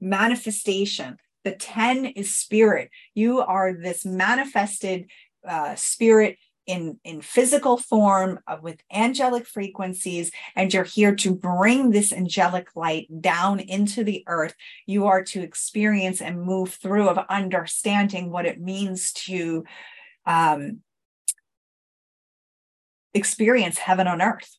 manifestation. The 10 is spirit. You are this manifested uh, spirit in in physical form uh, with angelic frequencies and you're here to bring this angelic light down into the earth you are to experience and move through of understanding what it means to um, experience heaven on earth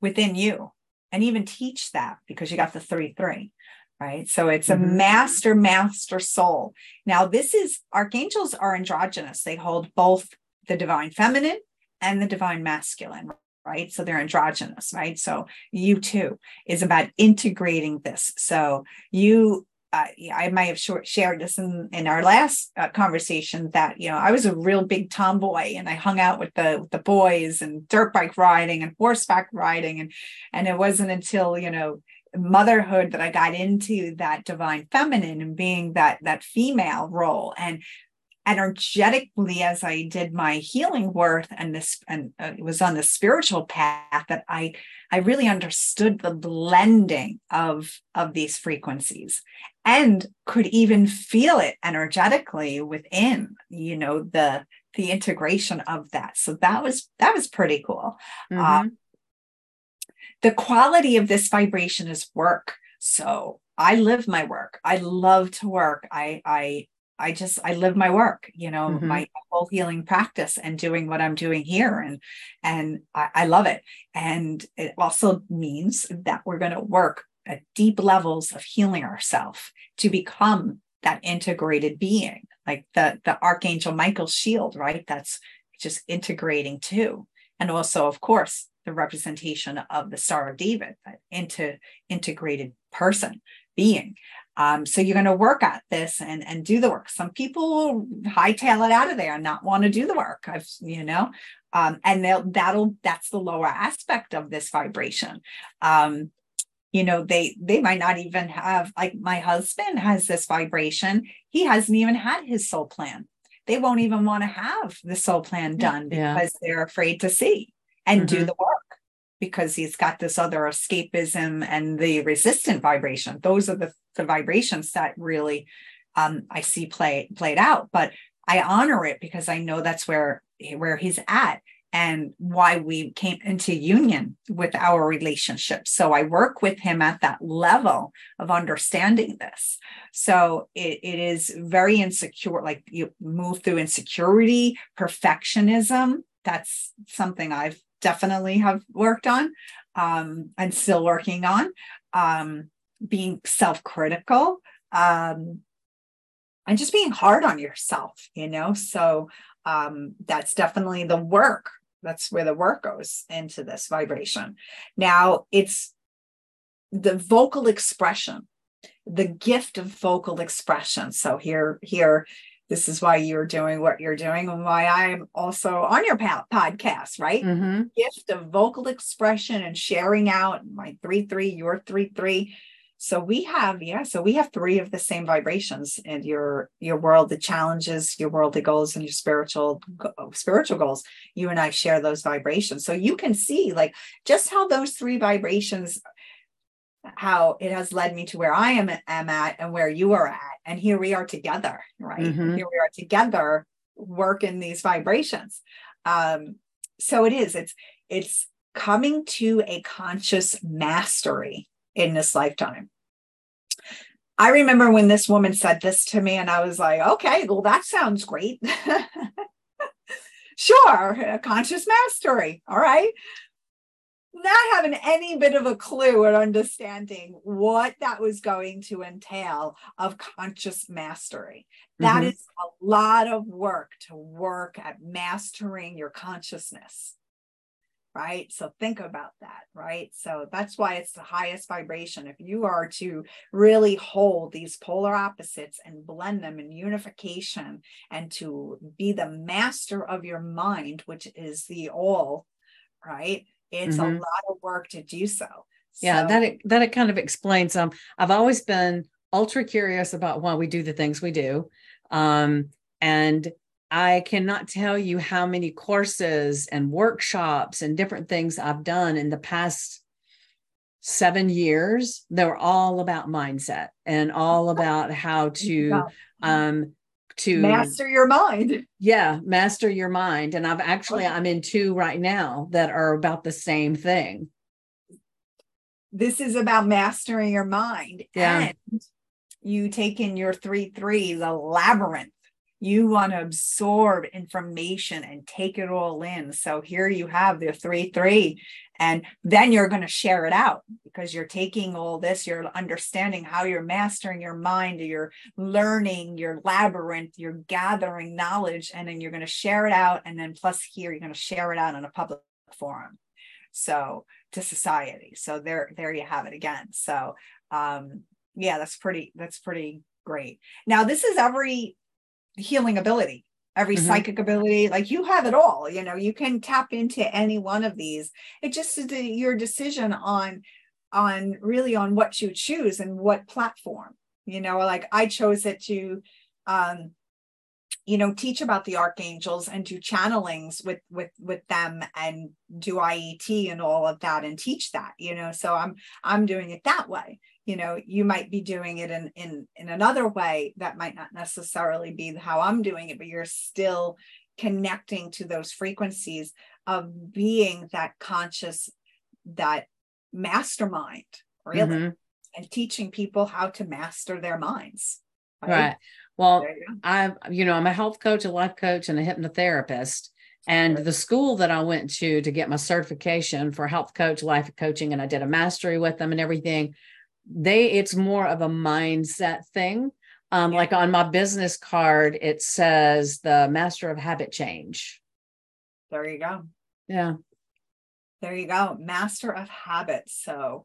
within you and even teach that because you got the three three right? So it's a mm-hmm. master master soul. Now this is archangels are androgynous. They hold both the divine feminine and the divine masculine right? So they're androgynous right? So you too is about integrating this. So you uh, I might have short, shared this in, in our last uh, conversation that you know I was a real big tomboy and I hung out with the with the boys and dirt bike riding and horseback riding. And and it wasn't until you know motherhood that I got into that divine feminine and being that that female role. And energetically as I did my healing work and this and uh, it was on the spiritual path that I I really understood the blending of of these frequencies and could even feel it energetically within you know the the integration of that so that was that was pretty cool mm-hmm. um, the quality of this vibration is work so I live my work. I love to work. I I I just I live my work, you know, mm-hmm. my whole healing practice and doing what I'm doing here, and and I, I love it. And it also means that we're going to work at deep levels of healing ourselves to become that integrated being, like the the Archangel Michael shield, right? That's just integrating too, and also, of course, the representation of the Star of David, that into integrated person being. Um, so you're going to work at this and and do the work. Some people will hightail it out of there and not want to do the work. I've you know, um, and they'll that'll that's the lower aspect of this vibration. Um, you know, they they might not even have like my husband has this vibration. He hasn't even had his soul plan. They won't even want to have the soul plan done yeah. because they're afraid to see and mm-hmm. do the work because he's got this other escapism and the resistant vibration. Those are the, the vibrations that really um, I see play played out. But I honor it because I know that's where where he's at and why we came into union with our relationship. So I work with him at that level of understanding this. So it, it is very insecure, like you move through insecurity, perfectionism. That's something I've definitely have worked on um, and still working on. Um, being self critical um, and just being hard on yourself, you know? So um, that's definitely the work. That's where the work goes into this vibration. Now it's the vocal expression, the gift of vocal expression. So here, here, this is why you're doing what you're doing and why I'm also on your podcast, right? Mm-hmm. Gift of vocal expression and sharing out my three, three, your three, three. so we have yeah so we have three of the same vibrations in your your world the challenges your worldly goals and your spiritual spiritual goals you and i share those vibrations so you can see like just how those three vibrations how it has led me to where i am, am at and where you are at and here we are together right mm-hmm. here we are together working these vibrations um so it is it's it's coming to a conscious mastery in this lifetime. I remember when this woman said this to me, and I was like, okay, well, that sounds great. sure, conscious mastery. All right. Not having any bit of a clue or understanding what that was going to entail of conscious mastery. That mm-hmm. is a lot of work to work at mastering your consciousness right? So think about that, right? So that's why it's the highest vibration. If you are to really hold these polar opposites and blend them in unification and to be the master of your mind, which is the all, right? It's mm-hmm. a lot of work to do so. Yeah, so, that it, that it kind of explains. Um, I've always been ultra curious about why we do the things we do. Um, and I cannot tell you how many courses and workshops and different things I've done in the past seven years They were all about mindset and all about how to um to master your mind. Yeah master your mind. And i've actually i'm in two right now that are about the same thing. This is about mastering your mind. Yeah. and you take in your three threes, a labyrinth you want to absorb information and take it all in. So here you have the three, three, and then you're going to share it out because you're taking all this, you're understanding how you're mastering your mind, you're learning your labyrinth, you're gathering knowledge, and then you're going to share it out. And then plus here, you're going to share it out in a public forum. So to society. So there, there you have it again. So um, yeah, that's pretty, that's pretty great. Now, this is every healing ability every mm-hmm. psychic ability like you have it all you know you can tap into any one of these it just is your decision on on really on what you choose and what platform you know like i chose it to um you know teach about the archangels and do channelings with with with them and do iet and all of that and teach that you know so i'm i'm doing it that way you know you might be doing it in in in another way that might not necessarily be how i'm doing it but you're still connecting to those frequencies of being that conscious that mastermind really mm-hmm. and teaching people how to master their minds right, right. well i'm you know i'm a health coach a life coach and a hypnotherapist and the school that I went to to get my certification for health coach, life coaching, and I did a mastery with them and everything they it's more of a mindset thing. Um, yeah. like on my business card it says the master of habit change. There you go. Yeah. There you go. Master of habits. So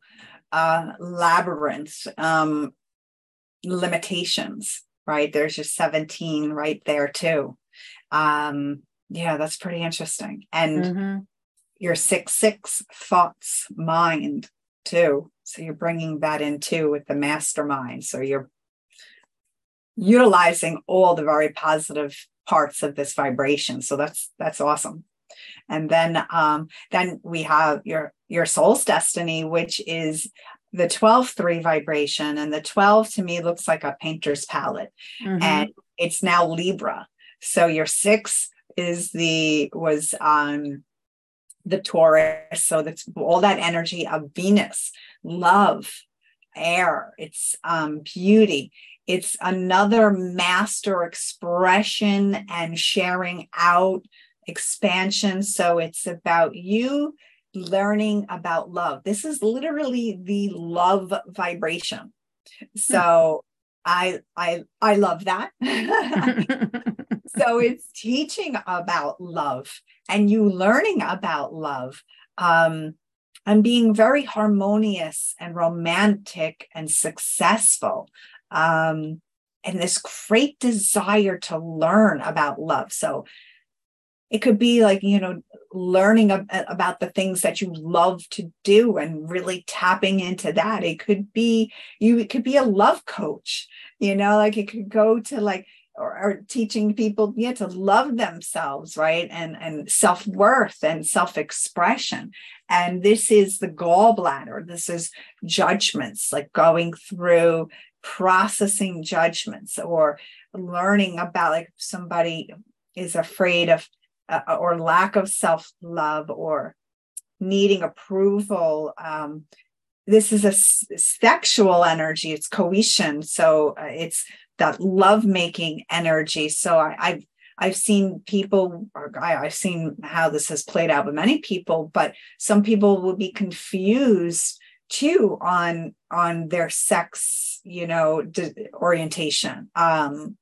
uh labyrinths um limitations right? There's your 17 right there too. Um yeah that's pretty interesting. And mm-hmm. your six six thoughts mind too so you're bringing that in too with the mastermind. So you're utilizing all the very positive parts of this vibration. So that's that's awesome. And then um, then we have your your soul's destiny, which is the 12 3 vibration. And the 12 to me looks like a painter's palette. Mm-hmm. And it's now Libra. So your six is the was um the Taurus. So that's all that energy of Venus, love, air, it's um, beauty. It's another master expression and sharing out expansion. So it's about you learning about love. This is literally the love vibration. So I I I love that. so it's teaching about love and you learning about love um, and being very harmonious and romantic and successful um, and this great desire to learn about love. So it could be like you know learning ab- about the things that you love to do and really tapping into that. It could be you it could be a love coach you know like it could go to like or, or teaching people yeah to love themselves right and and self-worth and self-expression and this is the gallbladder this is judgments like going through processing judgments or learning about like somebody is afraid of uh, or lack of self love or needing approval. Um, this is a s- sexual energy, it's cohesion. So uh, it's that love making energy. So I, I've I've seen people, I, I've seen how this has played out with many people, but some people will be confused too on on their sex, you know, orientation. Um,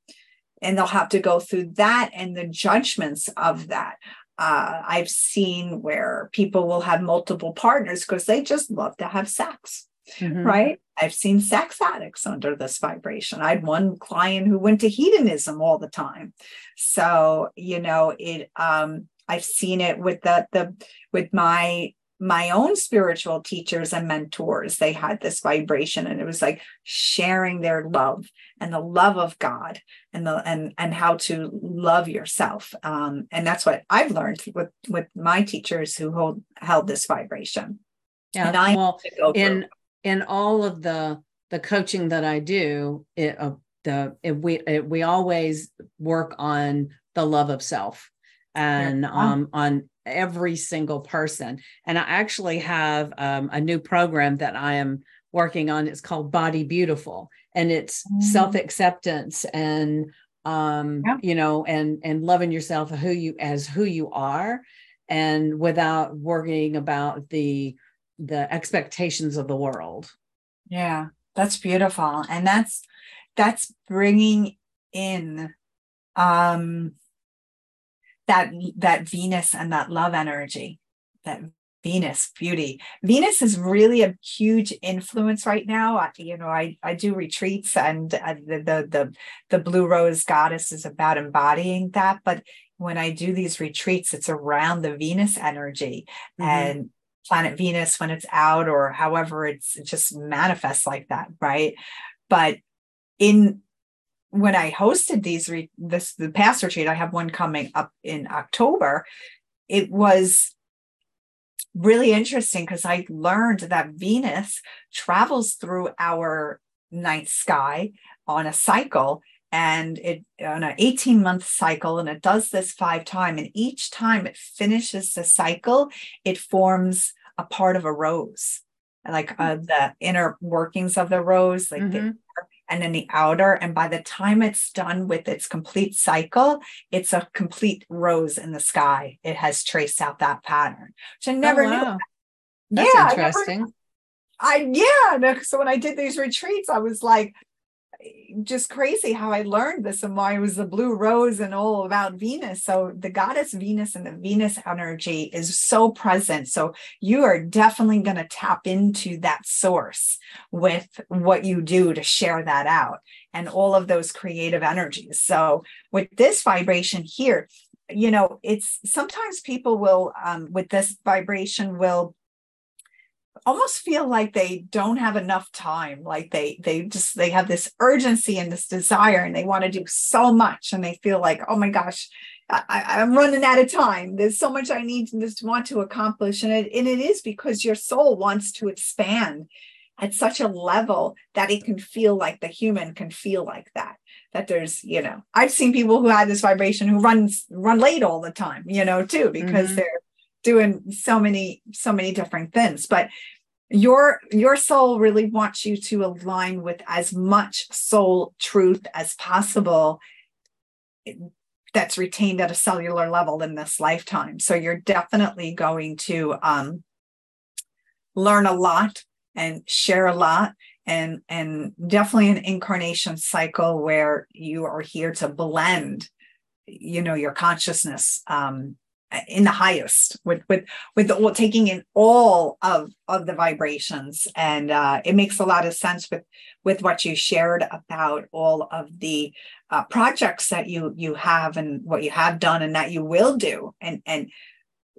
and they'll have to go through that and the judgments of that. Uh, I've seen where people will have multiple partners because they just love to have sex, mm-hmm. right? I've seen sex addicts under this vibration. I had one client who went to hedonism all the time. So, you know, it, um, I've seen it with the, the, with my my own spiritual teachers and mentors they had this vibration and it was like sharing their love and the love of god and the and and how to love yourself um, and that's what i've learned with with my teachers who hold held this vibration yeah and I well in in all of the the coaching that i do it uh, the it, we it, we always work on the love of self and yeah. um on every single person. And I actually have um, a new program that I am working on. It's called Body Beautiful, and it's mm. self acceptance and um, yeah. you know, and and loving yourself who you as who you are, and without worrying about the the expectations of the world. Yeah, that's beautiful, and that's that's bringing in um that that Venus and that love energy, that Venus beauty. Venus is really a huge influence right now. I, you know, I I do retreats, and uh, the, the the the Blue Rose Goddess is about embodying that. But when I do these retreats, it's around the Venus energy mm-hmm. and planet Venus when it's out, or however it's it just manifests like that, right? But in when I hosted these re- this the past retreat, I have one coming up in October. It was really interesting because I learned that Venus travels through our night sky on a cycle and it on an 18 month cycle and it does this five times and each time it finishes the cycle it forms a part of a rose like uh, the inner workings of the rose like mm-hmm. the and then the outer. And by the time it's done with its complete cycle, it's a complete rose in the sky. It has traced out that pattern, which I never oh, wow. knew. That's yeah, interesting. I, never, I yeah. So when I did these retreats, I was like, just crazy how I learned this and why it was the blue rose and all about Venus. So the goddess Venus and the Venus energy is so present. So you are definitely going to tap into that source with what you do to share that out and all of those creative energies. So with this vibration here, you know, it's sometimes people will, um, with this vibration, will almost feel like they don't have enough time like they they just they have this urgency and this desire and they want to do so much and they feel like oh my gosh I, am running out of time. There's so much I need to just want to accomplish. And it, and it is because your soul wants to expand at such a level that it can feel like the human can feel like that. That there's, you know, I've seen people who had this vibration who runs run late all the time, you know, too, because mm-hmm. they're doing so many so many different things but your your soul really wants you to align with as much soul truth as possible that's retained at a cellular level in this lifetime. So you're definitely going to um, learn a lot and share a lot and and definitely an incarnation cycle where you are here to blend you know your consciousness um, in the highest with with with taking in all of of the vibrations. And uh, it makes a lot of sense with with what you shared about all of the uh, projects that you you have and what you have done and that you will do and and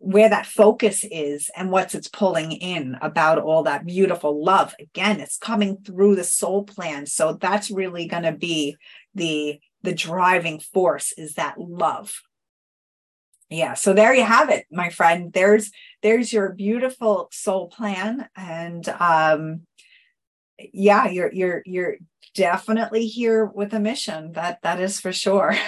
where that focus is and what's it's pulling in about all that beautiful love. Again it's coming through the soul plan. So that's really going to be the the driving force is that love yeah so there you have it my friend. There's there's your beautiful soul plan and um yeah you're you're you're definitely here with a mission that that is for sure.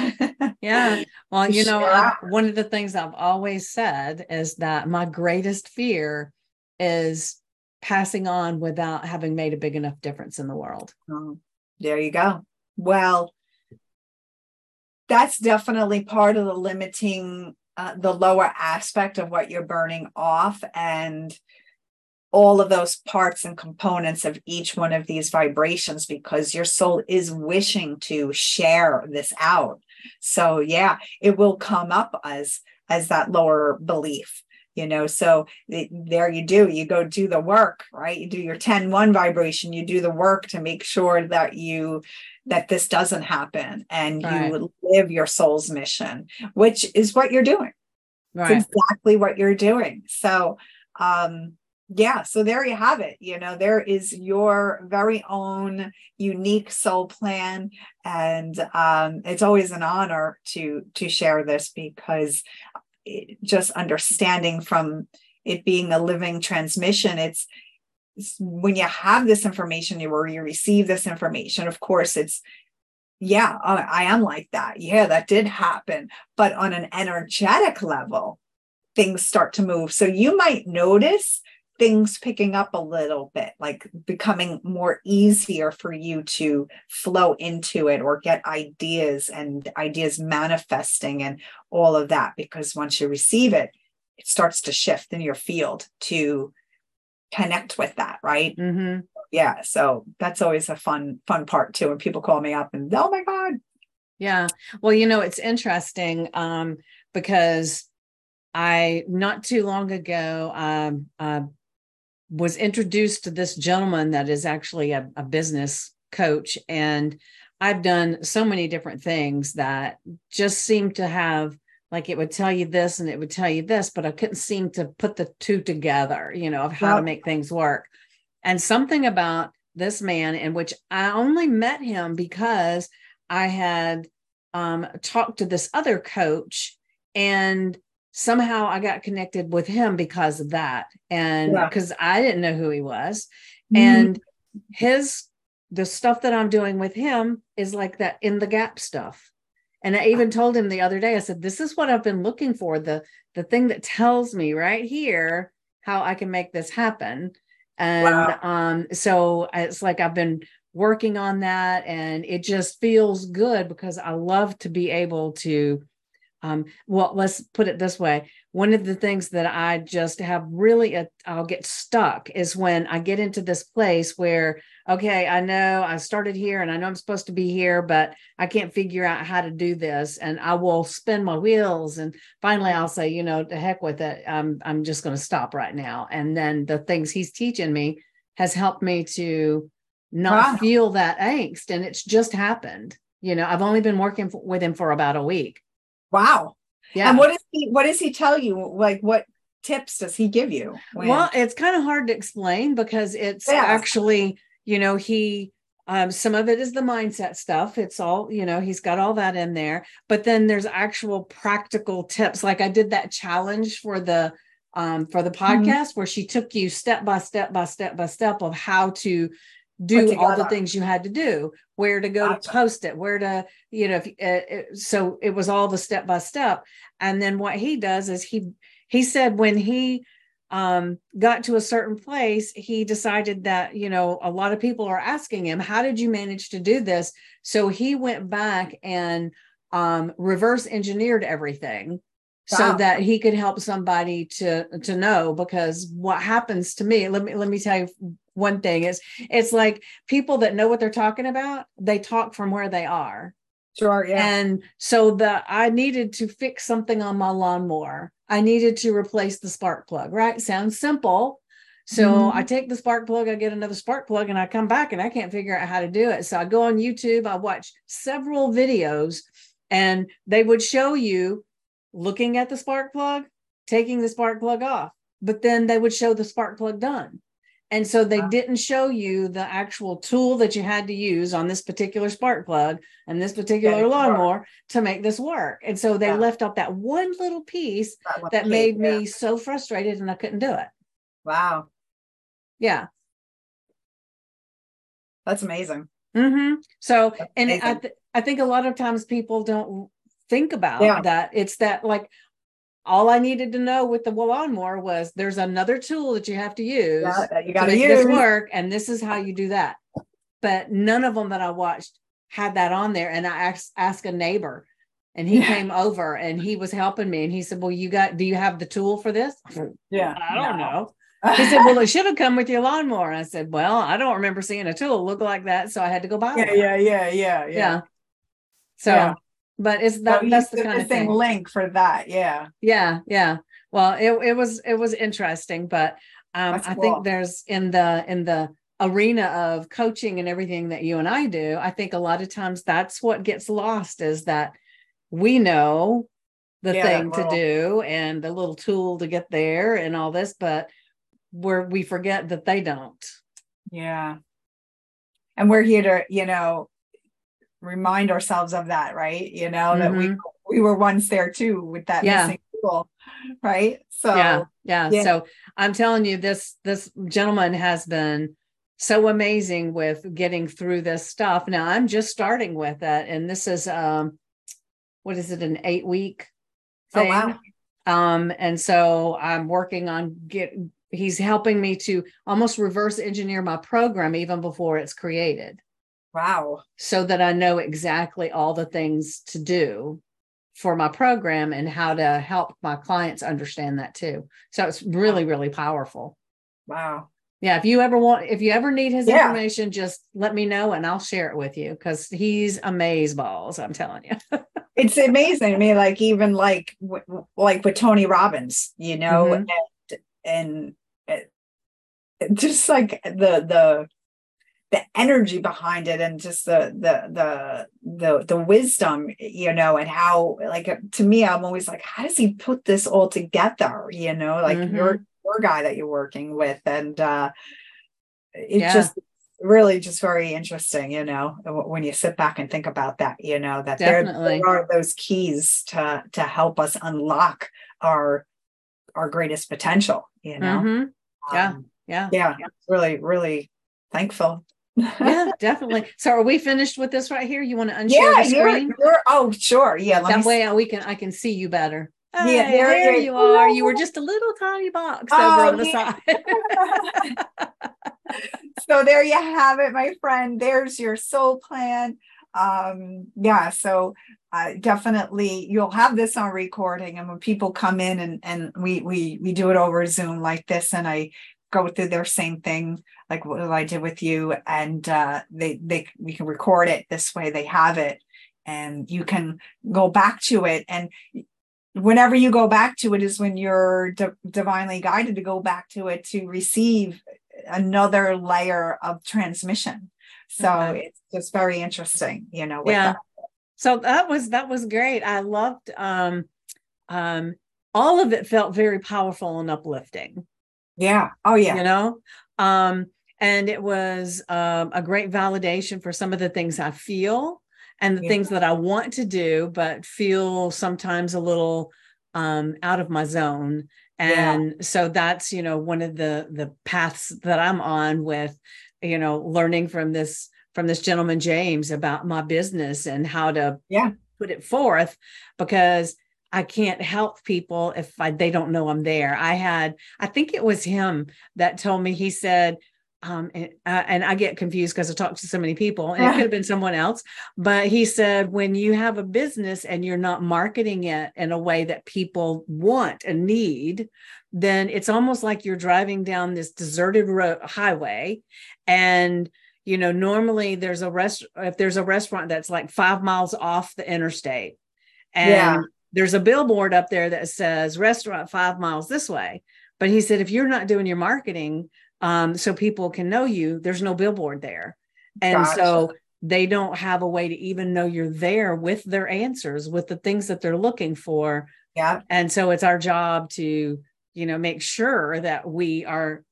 Yeah well you know I, one of the things i've always said is that my greatest fear is passing on without having made a big enough difference in the world. Oh, there you go. Well that's definitely part of the limiting uh, the lower aspect of what you're burning off and all of those parts and components of each one of these vibrations because your soul is wishing to share this out. So yeah it will come up as as that lower belief you know so there you do you go do the work right you do your 10 1 vibration you do the work to make sure that you that this doesn't happen and right. you live your soul's mission which is what you're doing right. it's exactly what you're doing so um yeah so there you have it you know there is your very own unique soul plan and um, it's always an honor to to share this because just understanding from it being a living transmission it's, it's when you have this information or you receive this information of course it's yeah I am like that. Yeah that did happen. But on an energetic level things start to move. So you might notice things picking up a little bit, like becoming more easier for you to flow into it or get ideas and ideas manifesting and all of that. Because once you receive it, it starts to shift in your field to connect with that, right? Mm-hmm. Yeah. So that's always a fun, fun part too. When people call me up and, oh my God. Yeah. Well, you know, it's interesting um, because I not too long ago um, uh, was introduced to this gentleman that is actually a, a business coach and I've done so many different things that just seem to have like it would tell you this and it would tell you this, but I couldn't seem to put the two together, you know, of how to make things work. And something about this man, in which I only met him because I had um, talked to this other coach and somehow I got connected with him because of that. And because yeah. I didn't know who he was. Mm-hmm. And his the stuff that I'm doing with him is like that in the gap stuff. And I even told him the other day, I said, This is what I've been looking for. The the thing that tells me right here how I can make this happen. And wow. um, so it's like I've been working on that and it just feels good because I love to be able to um, well, let's put it this way. One of the things that I just have really, i will get stuck is when I get into this place where, okay, I know I started here and I know I'm supposed to be here, but I can't figure out how to do this. And I will spin my wheels. And finally I'll say, you know, the heck with it. I'm, I'm just going to stop right now. And then the things he's teaching me has helped me to not wow. feel that angst. And it's just happened. You know, I've only been working with him for about a week Wow. Yeah. And what does he what does he tell you? Like what tips does he give you? When... Well, it's kind of hard to explain because it's yeah. actually, you know, he um, some of it is the mindset stuff. It's all, you know, he's got all that in there. But then there's actual practical tips. Like I did that challenge for the um, for the mm-hmm. podcast mm-hmm. where she took you step by step by step by step of how to do all the things you had to do where to go gotcha. to post it where to you know if, uh, it, so it was all the step by step and then what he does is he he said when he um, got to a certain place he decided that you know a lot of people are asking him how did you manage to do this so he went back and um, reverse engineered everything wow. so that he could help somebody to to know because what happens to me let me let me tell you one thing is it's like people that know what they're talking about they talk from where they are Sure, yeah. And so the I needed to fix something on my lawnmower. I needed to replace the spark plug, right? Sounds simple. So Mhm. I take the spark plug, I get another spark plug, and I come back and I can't figure out how to do it. So I go on YouTube, I watch several videos, and they would show you looking at the spark plug, taking the spark plug off, but then they would show the spark plug done. And so they Wow. didn't show you the actual tool that you had to use on this particular spark plug and this particular to work. lawnmower to make this work. And so they Yeah. left out that one little piece one that key, made yeah. me so frustrated and I couldn't do it. Wow, Yeah. that's amazing. hmm So, That's and I, th- I think a lot of times people don't think about Yeah. that. It's that like all I needed to know with the lawnmower was there's another tool that you have to use Yeah, that you to got to make use. this work, and this is how you do that. But none of them that I watched had that on there. And I asked asked a neighbor, and he Yeah. came over and he was helping me, and he said, "Well, you got? Do you have the tool for this?" Yeah, I don't no. know. He said, "Well, it should have come with your lawnmower." I said, "Well, I don't remember seeing a tool look like that, so I had to go buy yeah, one." yeah, yeah, yeah, yeah. yeah. So, Yeah. But it's that you that's the kind of missing thing. link for that. Yeah, Yeah, yeah. Well, it it was it was interesting, but um, I cool. think there's in the in the arena of coaching and everything that you and I do, I think a lot of times that's what gets lost is that we know the Yeah, thing to do and the little tool to get there and all this, but where we forget that they don't. yeah. And we're here to, you know, remind ourselves of that, right? You know, that we we were once there too with that Mm-hmm. Yeah. missing tool, right? So yeah, yeah yeah. so i'm telling you this this gentleman has been so amazing with getting through this stuff now i'm just starting with it and this is um what is it an eight week Oh, thing wow. um and so i'm working on get he's helping me to almost reverse engineer my program even before it's created wow. so that i know exactly all the things to do for my program and how to help my clients understand that too. So it's really, really powerful. Wow. Yeah. If you ever want, if you ever need his Yeah. information, just let me know and I'll share it with you because he's amaze balls. I'm telling you. It's amazing to me, like even like like with Tony Robbins, you know, Mhm. and and just like the the the energy behind it and just the the the the the wisdom you know and how like to me i'm always like how does he put this all together you know like Mhm. your your guy that you're working with and uh it's Yeah. just really just very interesting you know when you sit back and think about that you know that there, there are those keys to to help us unlock our our greatest potential you know Mhm. Yeah. Um, Yeah. yeah really really thankful Yeah, definitely. So are we finished with this right here? You want to unshare yeah the you're, screen? you're oh sure yeah let That see. way I- we can I can see you better. Yeah, Hey, there there, you you are. You were just a little tiny box Oh, over on the yeah. side. so there you have it my friend there's your soul plan um yeah so uh, definitely you'll have this on recording and when people come in and and we we we do it over zoom like this and i go through their same thing like what i did with you and uh they they we can record it this way they have it and you can go back to it and whenever you go back to it is when you're di- divinely guided to go back to it to receive another layer of transmission so Okay. it's just very interesting you know yeah that. so that was that was great i loved um um all of it felt very powerful and uplifting yeah oh yeah you know um and it was um, a great validation for some of the things i feel and the Yeah. things that i want to do but feel sometimes a little um out of my zone Yeah. and so that's you know one of the the paths that i'm on with you know learning from this from this gentleman james about my business and how to Yeah. put it forth because I can't help people if I, they don't know I'm there. I had, I think it was him that told me, he said, um, and, uh, and I get confused because I talk to so many people and it could have been someone else, but he said, when you have a business and you're not marketing it in a way that people want and need, then it's almost like you're driving down this deserted road highway and you know normally there's a rest if there's a restaurant that's like five miles off the interstate and yeah. There's a billboard up there that says restaurant five miles this way. But he said if you're not doing your marketing um, so people can know you there's no billboard there. And gotcha. so they don't have a way to even know you're there with their answers with the things that they're looking for. Yeah. And so it's our job to you know make sure that we are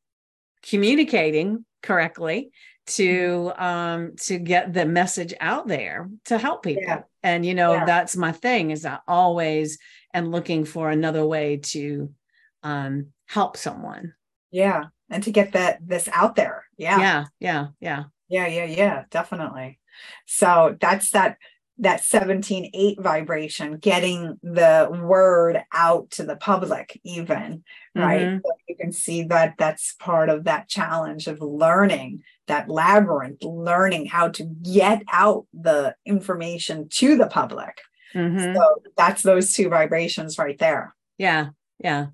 communicating correctly to um to get the message out there to help people. yeah. And you know yeah. that's my thing is i always am looking for another way to um help someone. Yeah and to get that this out there. Yeah. Yeah yeah yeah. Yeah yeah yeah definitely. So that's that that 17 8 vibration getting the word out to the public even right? Mm-hmm. so you can see that that's part of that challenge of learning that labyrinth learning how to get out the information to the public. Mm-hmm. so that's those two vibrations right there. Yeah yeah.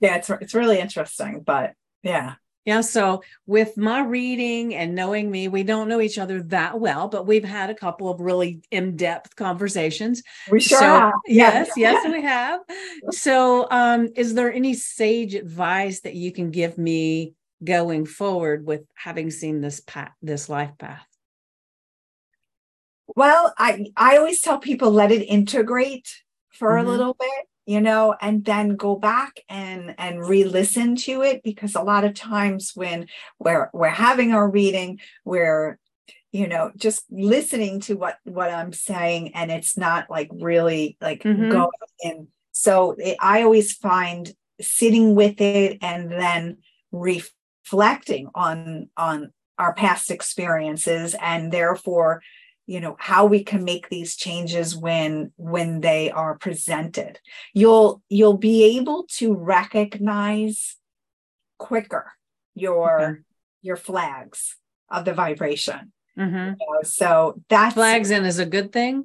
Yeah it's it's really interesting but yeah yeah. So with my reading and knowing me, we don't know each other that well, but we've had a couple of really in-depth conversations. We sure so, have. Yes, yes, we have. So um, is there any sage advice that you can give me going forward with having seen this path, this life path? Well, I I always tell people let it integrate for mm-hmm. a little bit you know and then go back and and re-listen to it because a lot of times when we're we're having our reading we're you know just listening to what what i'm saying and it's not like really like mm-hmm. going in so it, i always find sitting with it and then reflecting on on our past experiences and therefore you know how we can make these changes when when they are presented you'll you'll be able to recognize quicker your okay. your flags of the vibration mm-hmm. you know, so that flags in is a good thing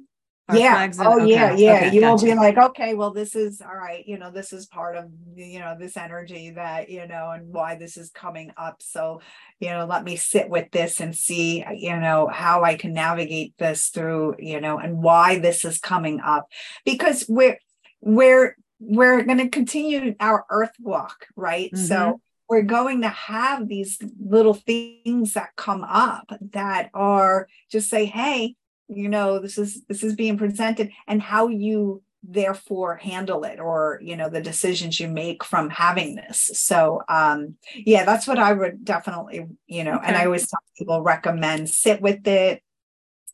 yeah oh okay. yeah yeah okay, you gotcha. will be like okay well this is all right you know this is part of you know this energy that you know and why this is coming up so you know let me sit with this and see you know how i can navigate this through you know and why this is coming up because we're we're we're going to continue our earth walk right mm-hmm. so we're going to have these little things that come up that are just say hey you know this is this is being presented and how you therefore handle it or you know the decisions you make from having this so um yeah that's what i would definitely you know okay. and i always tell people recommend sit with it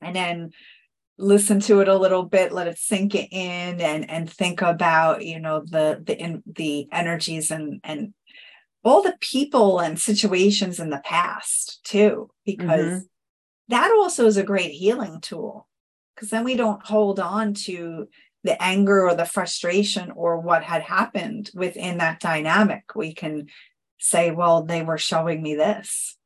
and then listen to it a little bit let it sink in and and think about you know the the in, the energies and and all the people and situations in the past too because mm-hmm that also is a great healing tool because then we don't hold on to the anger or the frustration or what had happened within that dynamic. We can say, well, they were showing me this.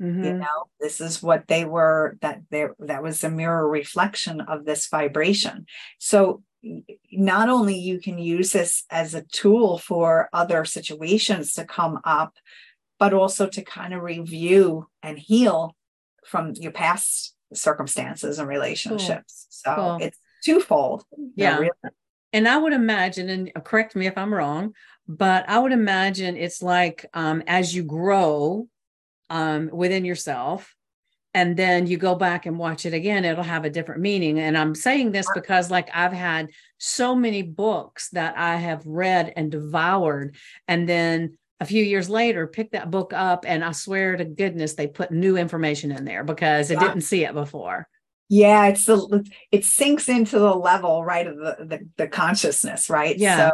Mm-hmm. You know, this is what they were that there that was a mirror reflection of this vibration. So not only you can use this as a tool for other situations to come up, but also to kind of review and heal from your past circumstances and relationships. Cool. So cool. it's twofold. Yeah. Really. And I would imagine, and correct me if I'm wrong, but I would imagine it's like um, as you grow um, within yourself, and then you go back and watch it again, it'll have a different meaning. And I'm saying this because, like, I've had so many books that I have read and devoured, and then a few years later pick that book up and i swear to goodness they put new information in there because it didn't see it before. Yeah it's the it sinks into the level right of the the, the consciousness right? Yeah. So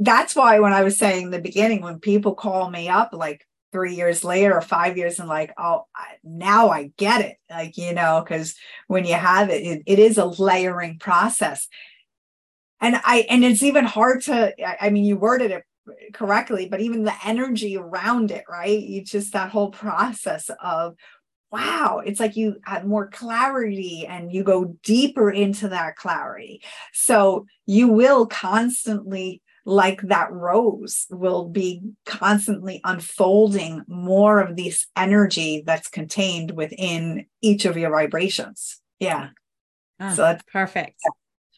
that's why when i was saying in the beginning when people call me up like three years later or five years and like oh I, now i get it like you know because when you have it, it it is a layering process. And i and it's even hard to i mean you worded it correctly, but even the energy around it, right? You just that whole process of wow, it's like you have more clarity and you go deeper into that clarity. So you will constantly like that rose will be constantly unfolding more of this energy that's contained within each of your vibrations yeah oh, so that's perfect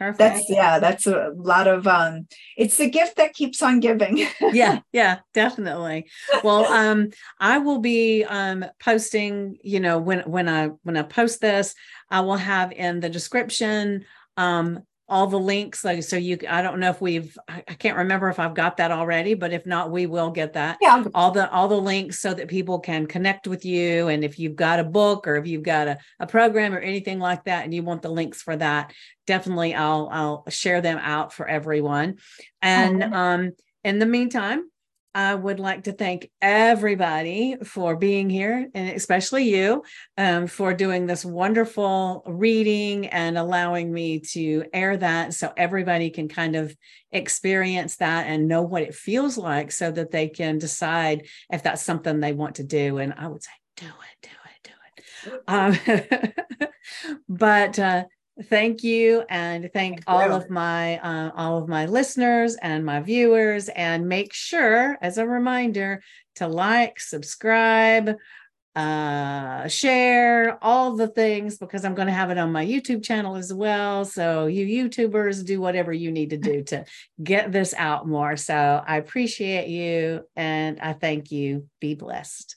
Perfect. That's yeah, that's a lot of um it's the gift that keeps on giving. yeah, yeah, definitely. Well, um I will be um posting, you know, when when I when I post this, I will have in the description um all the links like so you i don't know if we've i can't remember if i've got that already but if not we will get that yeah all the all the links so that people can connect with you and if you've got a book or if you've got a, a program or anything like that and you want the links for that definitely i'll i'll share them out for everyone and oh. um in the meantime I would like to thank everybody for being here, and especially you um, for doing this wonderful reading and allowing me to air that so everybody can kind of experience that and know what it feels like so that they can decide if that's something they want to do. And I would say, do it, do it, do it. Um, but uh, thank you and thank, thank all you. of my uh, all of my listeners and my viewers and make sure as a reminder to like subscribe uh share all the things because i'm going to have it on my youtube channel as well. So you youtubers do whatever you need to do to get this out more. So i appreciate you and i thank you. Be blessed